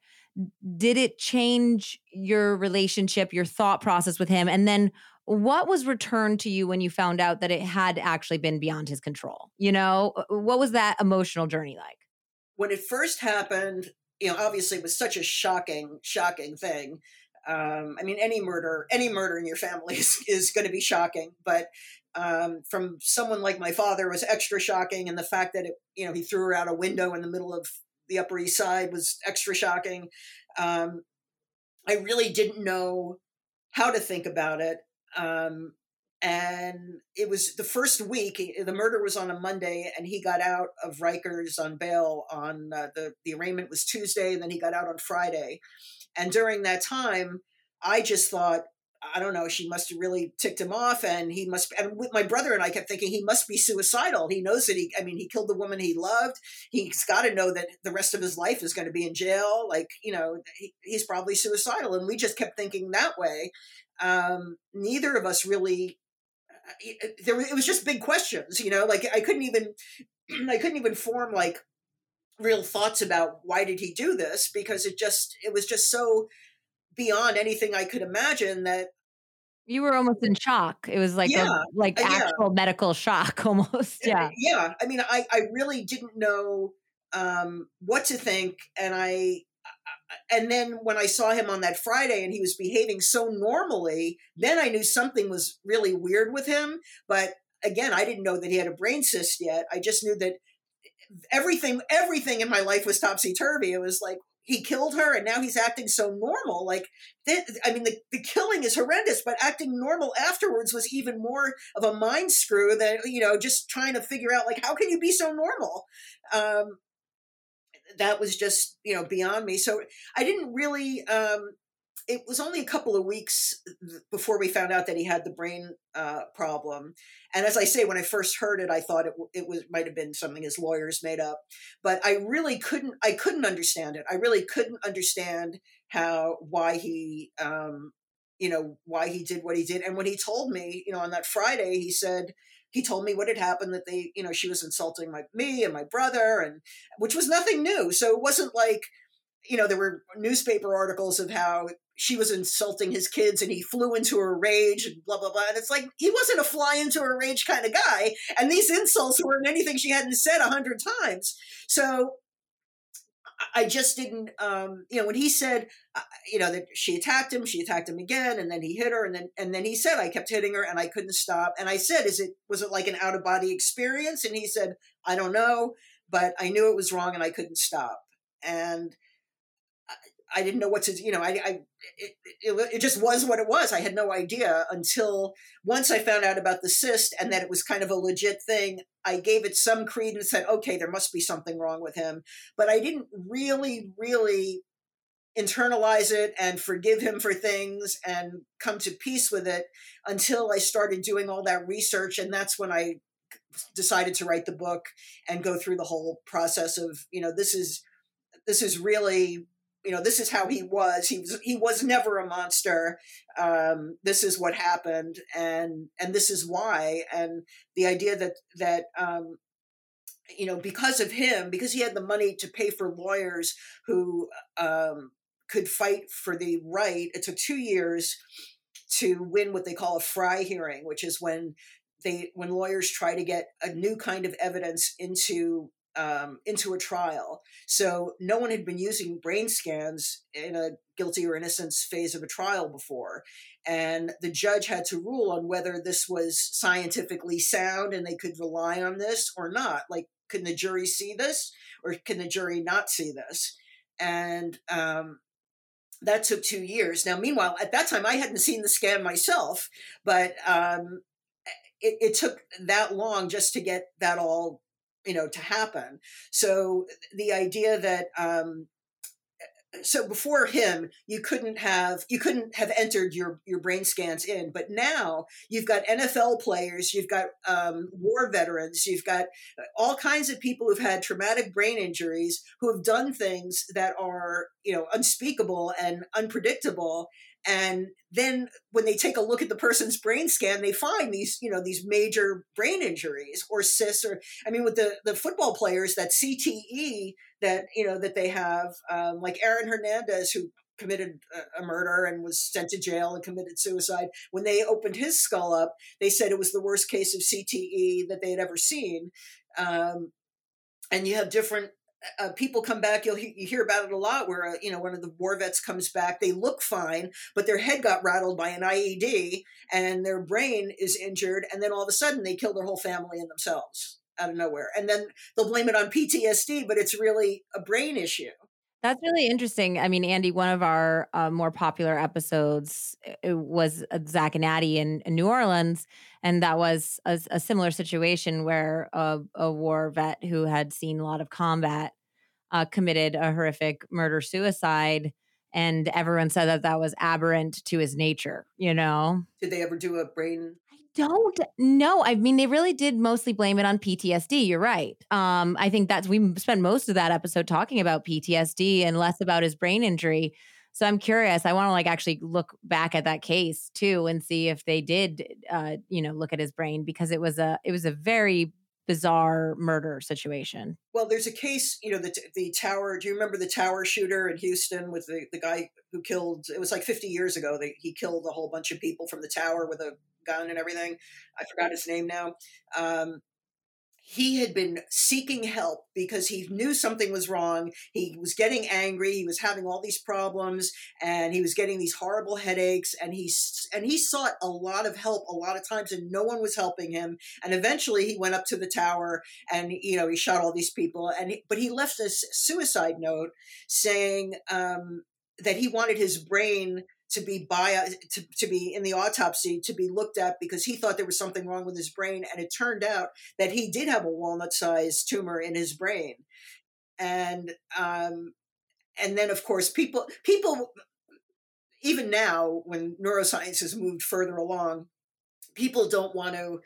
did it change your relationship, your thought process with him? And then what was returned to you when you found out that it had actually been beyond his control? You know, uh, what was that emotional journey like? When it first happened, you know, obviously it was such a shocking, shocking thing. Um, I mean, any murder, any murder in your family is, is going to be shocking, but um, from someone like my father was extra shocking, and the fact that it, you know, he threw her out a window in the middle of the Upper East Side was extra shocking. Um, I really didn't know how to think about it. Um, and it was the first week. The murder was on a Monday, and he got out of Rikers on bail on uh, the the arraignment was Tuesday, and then he got out on Friday. And during that time, I just thought, I don't know, she must have really ticked him off, and he must. And with my brother and I kept thinking he must be suicidal. He knows that he. I mean, he killed the woman he loved. He's got to know that the rest of his life is going to be in jail. Like you know, he, he's probably suicidal, and we just kept thinking that way. Um, neither of us really there it was just big questions you know like i couldn't even i couldn't even form like real thoughts about why did he do this because it just it was just so beyond anything i could imagine that you were almost in shock it was like yeah, a, like uh, actual yeah. medical shock almost yeah yeah i mean i i really didn't know um what to think and i and then when I saw him on that Friday and he was behaving so normally, then I knew something was really weird with him. But again, I didn't know that he had a brain cyst yet. I just knew that everything everything in my life was topsy turvy. It was like he killed her and now he's acting so normal. Like, I mean, the, the killing is horrendous, but acting normal afterwards was even more of a mind screw than, you know, just trying to figure out, like, how can you be so normal? Um, that was just you know beyond me. So i didn't really um it was only a couple of weeks before we found out that he had the brain uh, problem. And as i say when i first heard it i thought it, it was might have been something his lawyers made up. But i really couldn't i couldn't understand it. I really couldn't understand how why he um, you know why he did what he did. And when he told me you know on that friday he said he told me what had happened that they you know she was insulting my me and my brother and which was nothing new. So it wasn't like you know there were newspaper articles of how she was insulting his kids and he flew into a rage and blah blah blah. And it's like he wasn't a fly into a rage kind of guy. And these insults weren't anything she hadn't said a hundred times. So I just didn't, um, you know, when he said, uh, you know, that she attacked him, she attacked him again, and then he hit her, and then and then he said, I kept hitting her, and I couldn't stop. And I said, is it was it like an out of body experience? And he said, I don't know, but I knew it was wrong, and I couldn't stop. And I didn't know what to, you know, I, I it, it, it, just was what it was. I had no idea until once I found out about the cyst and that it was kind of a legit thing. I gave it some credence, and said, okay, there must be something wrong with him. But I didn't really, really internalize it and forgive him for things and come to peace with it until I started doing all that research. And that's when I decided to write the book and go through the whole process of, you know, this is this is really you know this is how he was. He was he was never a monster. Um, this is what happened and and this is why. And the idea that that um, you know because of him because he had the money to pay for lawyers who um, could fight for the right it took two years to win what they call a Frye hearing which is when they when lawyers try to get a new kind of evidence into um, into a trial. So no one had been using brain scans in a guilty or innocence phase of a trial before. And the judge had to rule on whether this was scientifically sound and they could rely on this or not. Like, can the jury see this or can the jury not see this? And um, that took two years. Now, meanwhile, at that time, I hadn't seen the scan myself, but um, it, it took that long just to get that all you know to happen. So the idea that um so before him you couldn't have you couldn't have entered your your brain scans in but now you've got nfl players you've got um, war veterans you've got uh, all kinds of people who've had traumatic brain injuries who have done things that are you know unspeakable and unpredictable and then when they take a look at the person's brain scan they find these you know these major brain injuries or cysts or i mean with the the football players that cte that you know that they have um, like aaron hernandez who committed a, murder and was sent to jail and committed suicide when they opened his skull up they said it was the worst case of cte that they had ever seen um, and you have different uh, people come back you'll you hear about it a lot where uh, you know one of the war vets comes back they look fine but their head got rattled by an ied and their brain is injured and then all of a sudden they kill their whole family and themselves out of nowhere. And then they'll blame it on ptsd but it's really a brain issue that's really interesting. I mean, Andy, one of our uh, more popular episodes was uh, Zach and Addie in, in, New Orleans, and that was a, a similar situation where a, a, war vet who had seen a lot of combat uh, committed a horrific murder suicide, and everyone said that that was aberrant to his nature. You know, did they ever do a brain don't know. I mean, they really did mostly blame it on PTSD. You're right. Um, I think that's we spent most of that episode talking about PTSD and less about his brain injury. So I'm curious. I want to like actually look back at that case too and see if they did, uh, you know, look at his brain because it was a it was a very bizarre murder situation. Well, there's a case, you know, the the tower. Do you remember the tower shooter in Houston with the the guy who killed? It was like 50 years ago. that he killed a whole bunch of people from the tower with a gun and everything. I forgot his name now. Um, he had been seeking help because he knew something was wrong. He was getting angry. He was having all these problems, and he was getting these horrible headaches. And he and he sought a lot of help a lot of times, and no one was helping him. And eventually, he went up to the tower, and you know he shot all these people. And he, but he left a suicide note saying um, that he wanted his brain to be bio to, to be in the autopsy to be looked at because he thought there was something wrong with his brain and it turned out that he did have a walnut sized tumor in his brain. And um and then of course people people even now when neuroscience has moved further along people don't want to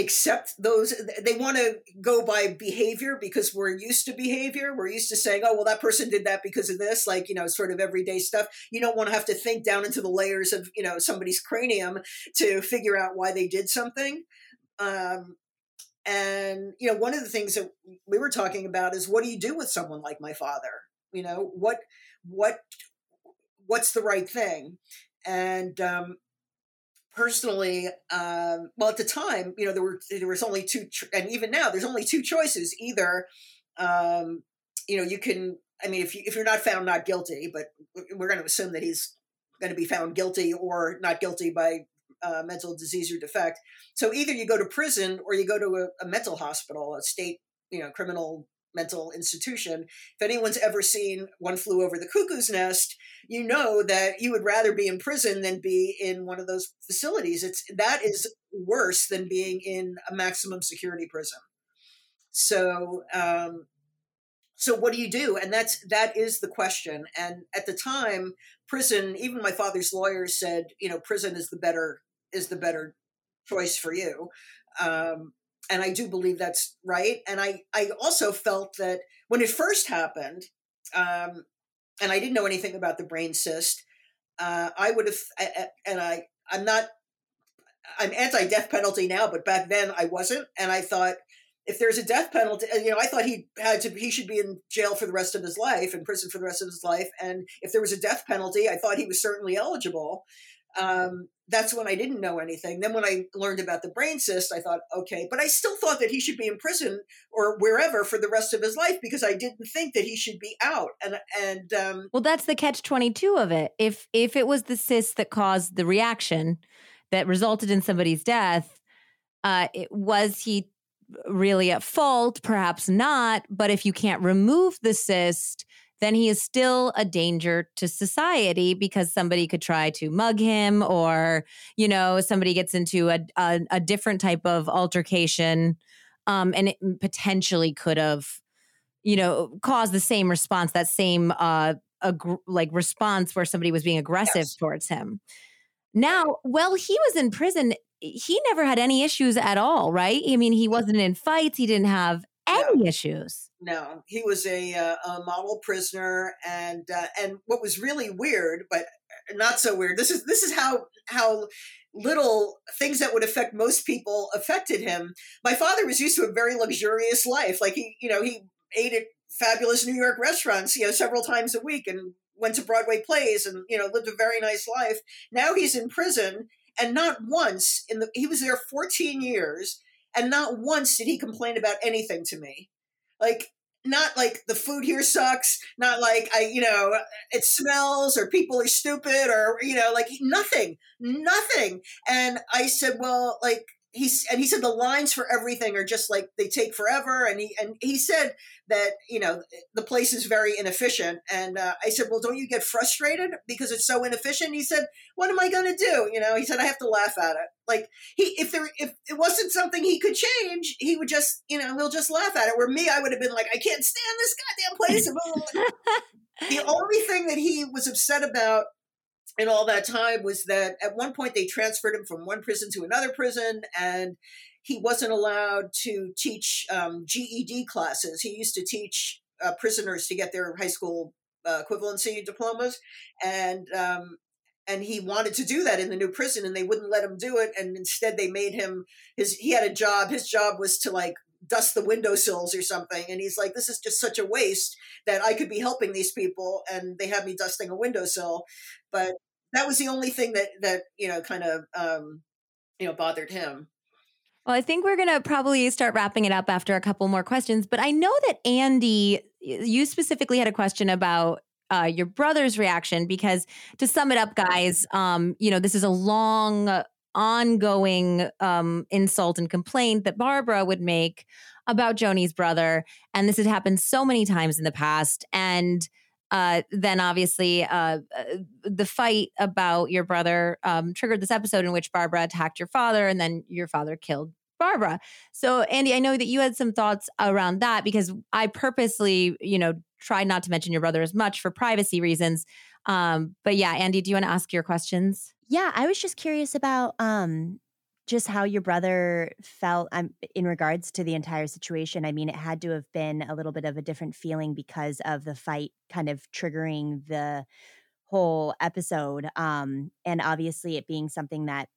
accept those they want to go by behavior because we're used to behavior. We're used to saying oh well that person did that because of this like you know sort of everyday stuff. You don't want to have to think down into the layers of you know somebody's cranium to figure out why they did something. Um, and you know one of the things that we were talking about is what do you do with someone like my father? You know what what what's the right thing? And um, personally, um, well, at the time, you know, there were there was only two, and even now, there's only two choices. Either, um, you know, you can. I mean, if you if you're not found not guilty, but we're going to assume that he's going to be found guilty or not guilty by uh, mental disease or defect. So either you go to prison or you go to a, a mental hospital, a state, you know, criminal mental institution. If anyone's ever seen One Flew Over the Cuckoo's Nest, you know that you would rather be in prison than be in one of those facilities. It's that is worse than being in a maximum security prison. So, um, so what do you do? And that's that is the question. And at the time, prison. Even my father's lawyers said, you know, prison is the better is the better choice for you. Um, and I do believe that's right. And I I also felt that when it first happened, um, and I didn't know anything about the brain cyst, uh, I would have, and I I'm not I'm anti-death penalty now, but back then I wasn't, and I thought if there's a death penalty, uh, you know, I thought he had to he should be in jail for the rest of his life, in prison for the rest of his life, and if there was a death penalty, I thought he was certainly eligible. Um, that's when I didn't know anything. Then when I learned about the brain cyst, I thought, okay, but I still thought that he should be in prison or wherever for the rest of his life because I didn't think that he should be out. And and um, well, that's the catch twenty two of it. If if it was the cyst that caused the reaction that resulted in somebody's death, uh, it, was he really at fault? Perhaps not. But if you can't remove the cyst, then he is still a danger to society because somebody could try to mug him or, you know, somebody gets into a, a, a different type of altercation um, and it potentially could have, you know, caused the same response, that same uh, ag- like response where somebody was being aggressive yes. towards him. Now, well, he was in prison. He never had any issues at all, right? I mean, he wasn't in fights. He didn't have any issues. No, he was a, uh, a model prisoner, and uh, and what was really weird, but not so weird. This is this is how how little things that would affect most people affected him. My father was used to a very luxurious life. Like he, you know, he ate at fabulous New York restaurants, you know, several times a week and went to Broadway plays and, you know, lived a very nice life. Now he's in prison and not once in the he was there 14 years and not once did he complain about anything to me. Like not like the food here sucks, not like I, you know, it smells or people are stupid or, you know, like nothing, nothing. And I said, well, like, he's and he said the lines for everything are just like they take forever and he and he said that you know the place is very inefficient and uh, i said well don't you get frustrated because it's so inefficient? He said what am i going to do? You know he said i have to laugh at it. Like he if there if it wasn't something he could change he would just you know he'll just laugh at it. Where me i would have been like i can't stand this goddamn place. The only thing that he was upset about and all that time was that at one point they transferred him from one prison to another prison and he wasn't allowed to teach um, GED classes. He used to teach uh, prisoners to get their high school uh, equivalency diplomas, and um, and he wanted to do that in the new prison, and they wouldn't let him do it. And instead, they made him his. He had a job. His job was to like dust the windowsills or something. And he's like, this is just such a waste that I could be helping these people, and they have me dusting a windowsill. But that was the only thing that that you know kind of um, you know bothered him. Well, I think we're going to probably start wrapping it up after a couple more questions. But I know that Andy, you specifically had a question about uh, your brother's reaction because to sum it up, guys, um, you know, this is a long, ongoing um, insult and complaint that Barbara would make about Joni's brother. And this had happened so many times in the past. And uh, then obviously uh, uh, the fight about your brother um, triggered this episode in which Barbara attacked your father, and then your father killed Barbara. So, Andy, I know that you had some thoughts around that because I purposely, you know, tried not to mention your brother as much for privacy reasons. Um, but yeah, Andy, do you want to ask your questions? Yeah, I was just curious about um, just how your brother felt um, in regards to the entire situation. I mean, it had to have been a little bit of a different feeling because of the fight kind of triggering the whole episode. Um, and obviously, it being something that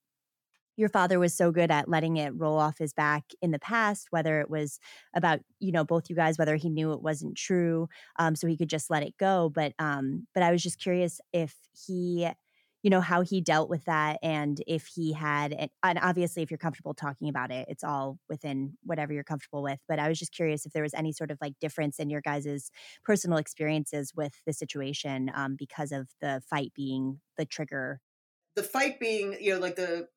your father was so good at letting it roll off his back in the past whether it was about you know both you guys whether he knew it wasn't true um, so he could just let it go but um but i was just curious if he you know how he dealt with that and if he had and obviously if you're comfortable talking about it it's all within whatever you're comfortable with but i was just curious if there was any sort of like difference in your guys's personal experiences with the situation um, because of the fight being the trigger. The fight being you know like the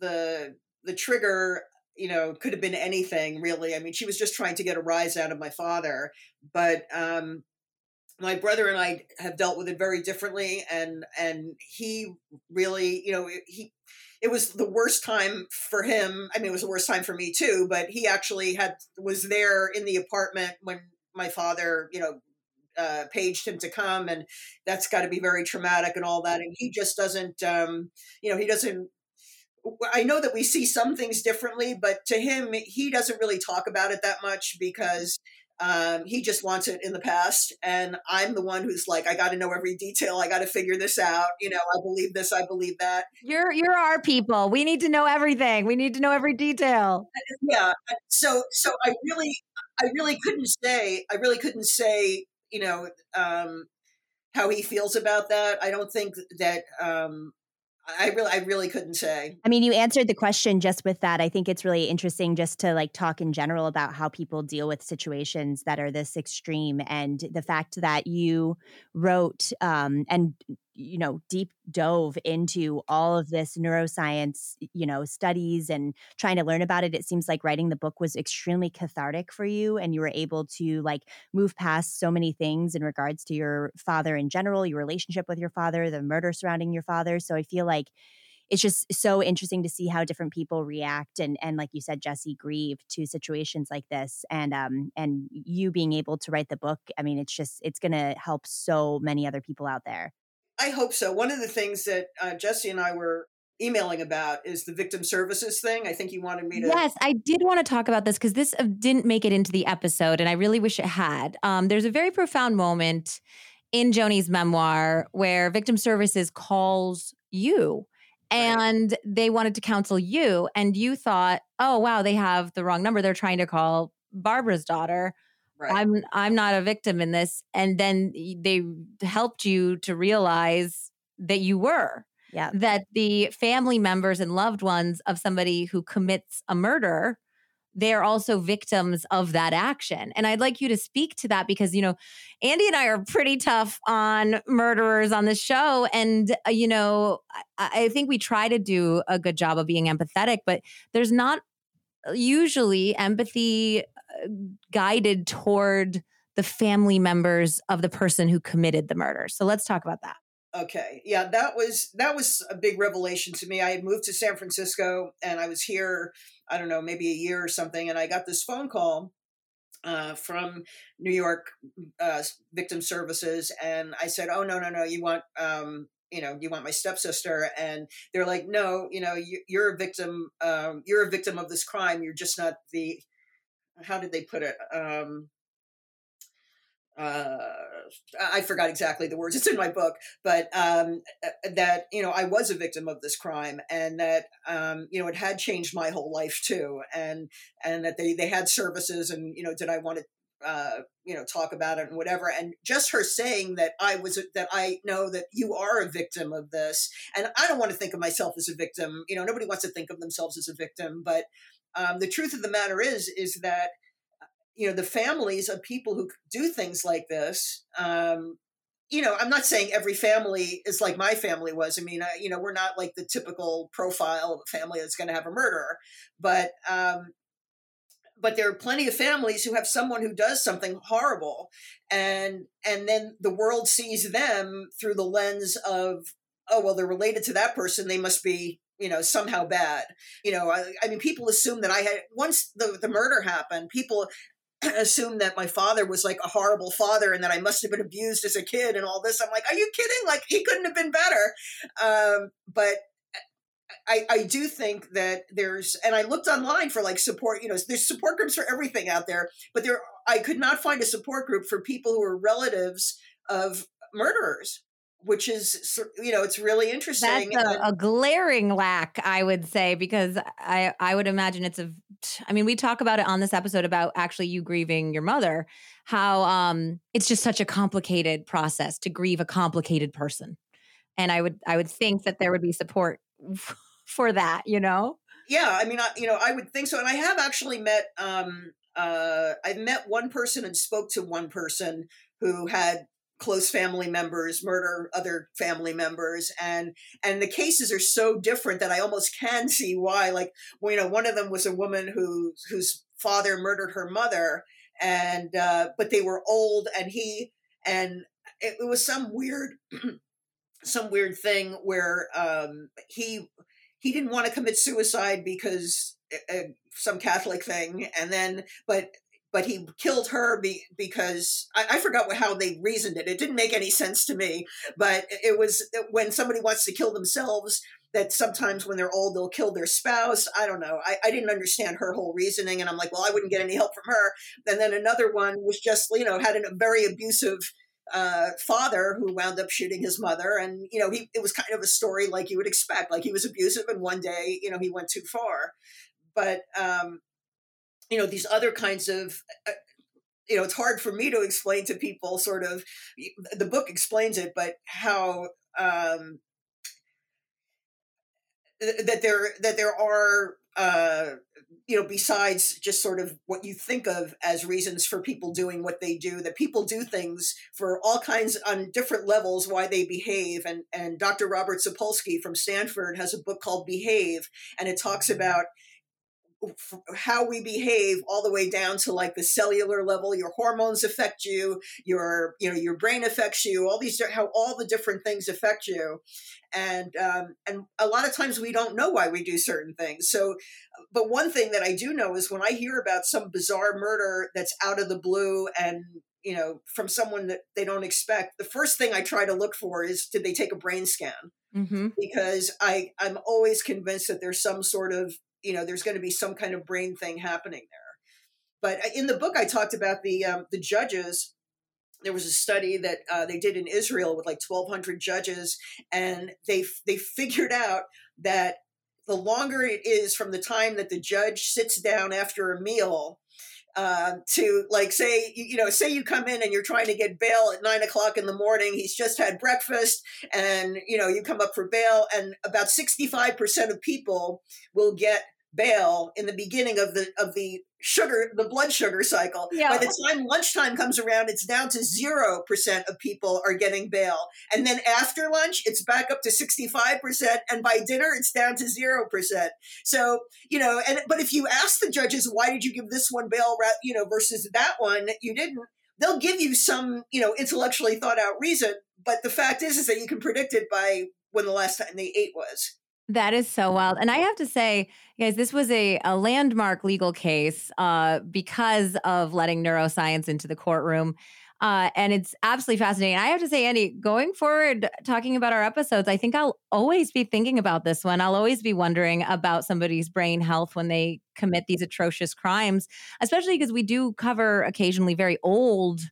the the trigger you know could have been anything really. I mean she was just trying to get a rise out of my father but um my brother and I have dealt with it very differently, and and he really, you know, he it was the worst time for him. I mean, it was the worst time for me too. But he actually had was there in the apartment when my father, you know, uh, paged him to come, and that's got to be very traumatic and all that. And he just doesn't, um, you know, he doesn't. I know that we see some things differently, but to him, he doesn't really talk about it that much because um, he just wants it in the past. And I'm the one who's like, I got to know every detail. I got to figure this out. You know, I believe this. I believe that. You're, you're our people. We need to know everything. We need to know every detail. Yeah. So, so I really, I really couldn't say, I really couldn't say, you know, um, how he feels about that. I don't think that, um, I really, I really couldn't say. I mean, you answered the question just with that. I think it's really interesting just to like talk in general about how people deal with situations that are this extreme, and the fact that you wrote um, and you know deep dove into all of this neuroscience you know studies and trying to learn about it it seems like writing the book was extremely cathartic for you and you were able to like move past so many things in regards to your father in general your relationship with your father the murder surrounding your father. So i feel like it's just so interesting to see how different people react and and like you said Jesse grieve to situations like this and um and you being able to write the book I mean it's just it's going to help so many other people out there I hope so. One of the things that uh, Jesse and I were emailing about is the victim services thing. I think you wanted me to. Yes, I did want to talk about this because this uh, didn't make it into the episode, and I really wish it had. Um, there's a very profound moment in Joni's memoir where victim services calls you and right. they wanted to counsel you and you thought, "Oh, wow, they have the wrong number. They're trying to call Barbara's daughter." Right. I'm I'm not a victim in this and then they helped you to realize that you were. Yeah. That the family members and loved ones of somebody who commits a murder they're also victims of that action. And I'd like you to speak to that because, you know, Andy and I are pretty tough on murderers on the show. And, uh, you know, I, I think we try to do a good job of being empathetic, but there's not usually empathy uh, guided toward the family members of the person who committed the murder. So let's talk about that. Okay. Yeah, that was that was a big revelation to me. I had moved to San Francisco and I was here, I don't know, maybe a year or something, and I got this phone call uh, from New York uh, Victim Services, and I said, "Oh no, no, no! You want, um, you know, you want my stepsister?" And they're like, "No, you know, you, are a victim. Um, you're a victim of this crime. You're just not the. How did they put it? Um, uh, I forgot exactly the words. It's in my book, but um, uh, that you know I was a victim of this crime, and that um, you know it had changed my whole life too, and and that they they had services, and you know did I want to uh, you know talk about it and whatever, and just her saying that I was that I know that you are a victim of this, and I don't want to think of myself as a victim. You know, nobody wants to think of themselves as a victim, but um, the truth of the matter is is that you know the families of people who do things like this um, you know i'm not saying every family is like my family was i mean I, you know we're not like the typical profile of a family that's going to have a murderer but um, but there are plenty of families who have someone who does something horrible and and then the world sees them through the lens of oh well they're related to that person they must be you know somehow bad you know I, I, mean people assume that i had once the, the murder happened people assumed that my father was like a horrible father and that I must have been abused as a kid and all this. I'm like, are you kidding? Like he couldn't have been better. Um, but I, I do think that there's, and I looked online for like support, you know, there's support groups for everything out there, but there, I could not find a support group for people who are relatives of murderers which is you know it's really interesting that's a, a, glaring lack i would say because i i would imagine it's a i mean we talk about it on this episode about actually you grieving your mother how um it's just such a complicated process to grieve a complicated person and i would i would think that there would be support for that you know? Yeah i mean I, you know i would think so and i have actually met um uh i've met one person and spoke to one person who had close family members murder other family members and and the cases are so different that i almost can see why like well, you know one of them was a woman who whose father murdered her mother and uh but they were old and he and it, it was some weird some weird thing where um he he didn't want to commit suicide because uh, some Catholic thing, and then but but he killed her be, because I, I forgot how they reasoned it. It didn't make any sense to me. But it was when somebody wants to kill themselves, that sometimes when they're old they'll kill their spouse. I don't know. I, I didn't understand her whole reasoning, and I'm like, well, I wouldn't get any help from her. And then another one was just you know had a very abusive uh, father who wound up shooting his mother, and you know he it was kind of a story like you would expect, like he was abusive, and one day you know he went too far. But um, you know these other kinds of uh, you know it's hard for me to explain to people sort of the book explains it but how um that there that there are uh you know besides just sort of what you think of as reasons for people doing what they do that people do things for all kinds on different levels why they behave and and Dr. Robert Sapolsky from Stanford has a book called Behave and it talks about how we behave all the way down to like the cellular level your hormones affect you your you know your brain affects you all these how all the different things affect you. And um, and a lot of times we don't know why we do certain things. So but one thing that i do know is when i hear about some bizarre murder that's out of the blue and you know from someone that they don't expect the first thing i try to look for is did they take a brain scan? Mm-hmm. because i i'm always convinced that there's some sort of you know there's going to be some kind of brain thing happening there. But uh, in the book i talked about the um, the judges. There was a study that uh, they did in Israel with like 1,200 judges, and they they figured out that the longer it is from the time that the judge sits down after a meal uh, to like say you know say you come in and you're trying to get bail at nine o'clock in the morning he's just had breakfast and you know you come up for bail and about 65% of people will get bail in the beginning of the of the sugar the blood sugar cycle. Yeah. by the time lunchtime comes around it's down to 0% of people are getting bail. And then after lunch it's back up to 65% and by dinner it's down to 0% so you know and but if you ask the judges why did you give this one bail you know versus that one? you didn't they'll give you some you know intellectually thought out reason. But the fact is is that you can predict it by when the last time they ate was that is so wild. And I have to say, guys, this was a, a landmark legal case uh, because of letting neuroscience into the courtroom. Uh, and it's absolutely fascinating. I have to say, Andy, going forward, talking about our episodes, I think I'll always be thinking about this one. I'll always be wondering about somebody's brain health when they commit these atrocious crimes, especially because we do cover occasionally very old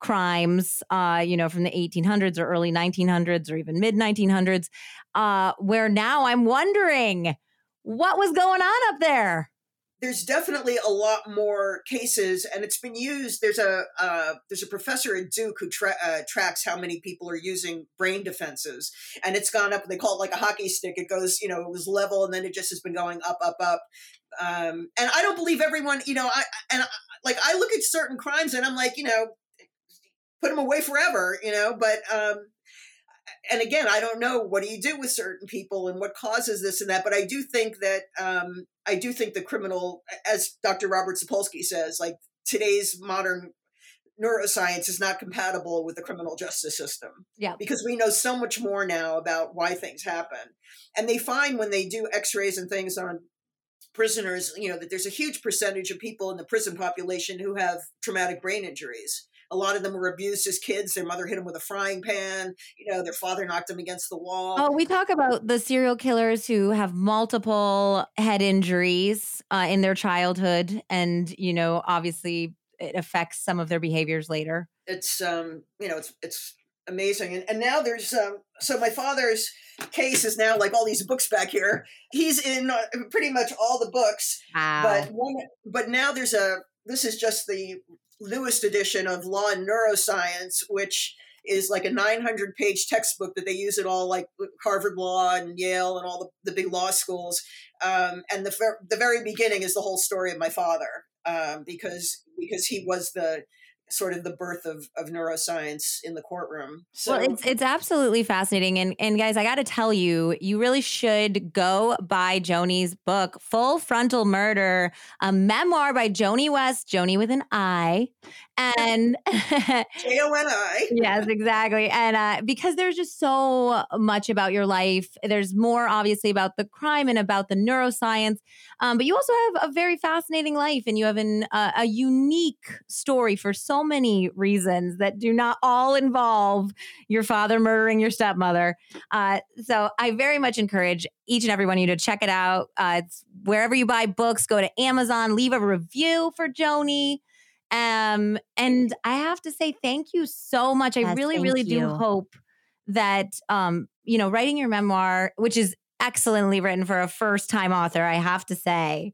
crimes, uh, you know, from the 1800s or early 1900s or even mid 1900s, uh, where now I'm wondering what was going on up there. There's definitely a lot more cases, and it's been used. There's a uh, there's a professor at Duke who tra- uh, tracks how many people are using brain defenses, and it's gone up. They call it like a hockey stick. It goes, you know, it was level, and then it just has been going up, up, up. Um, and I don't believe everyone. You know, I and I, like I look at certain crimes, and I'm like, you know, put them away forever, you know, but um and again, I don't know what do you do with certain people and what causes this and that, but I do think that um I do think the criminal as Dr. Robert Sapolsky says, like today's modern neuroscience is not compatible with the criminal justice system. Yeah. Because we know so much more now about why things happen. And they find when they do x-rays and things on prisoners, you know, that there's a huge percentage of people in the prison population who have traumatic brain injuries. A lot of them were abused as kids. Their mother hit them with a frying pan. You know, their father knocked them against the wall. Oh, we talk about the serial killers who have multiple head injuries uh, in their childhood, and you know, obviously, it affects some of their behaviors later. It's um, you know, it's it's amazing. And, and now there's um, so my father's case is now like all these books back here. He's in uh, pretty much all the books. Wow. But one, but now there's a this is just the newest edition of Law and Neuroscience, which is like a 900 page textbook that they use at all like Harvard Law and Yale and all the, the big law schools. Um, and the, the very beginning is the whole story of my father um, because because he was the sort of the birth of, of neuroscience in the courtroom. So well, it's it's absolutely fascinating. And and guys, I gotta tell you, you really should go buy Joni's book, Full Frontal Murder, a memoir by Joni West, Joni with an I. And J-O-N-I. yes, exactly. And uh, because there's just so much about your life. There's more obviously about the crime and about the neuroscience. Um, but you also have a very fascinating life and you have an, uh, a unique story for so many reasons that do not all involve your father murdering your stepmother. Uh, so I very much encourage each and every one of you to check it out. Uh, it's wherever you buy books, go to Amazon, leave a review for Joni. Um, and I have to say thank you so much. I yes, really, really you. do hope that um, you know, writing your memoir, which is excellently written for a first time author, I have to say,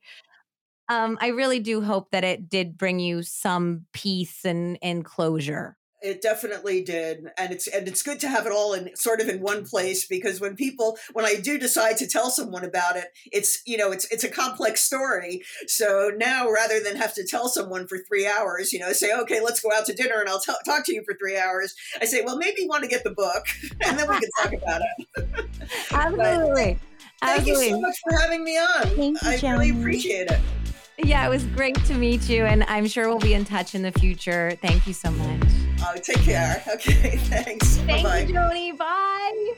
um, I really do hope that it did bring you some peace and, and closure. It definitely did, and it's and it's good to have it all in sort of in one place because when people when I do decide to tell someone about it, it's you know it's it's a complex story. So now rather than have to tell someone for three hours, you know, say okay, let's go out to dinner and I'll t- talk to you for three hours. I say, well, maybe you want to get the book, and then we can talk about it. Absolutely. But, Thank Absolutely. you so much for having me on. Thank you, I Joan. really appreciate it. Yeah, it was great to meet you, and I'm sure we'll be in touch in the future. Thank you so much. Uh, take care. Okay, thanks. Thank Bye-bye. you, Joni. Bye.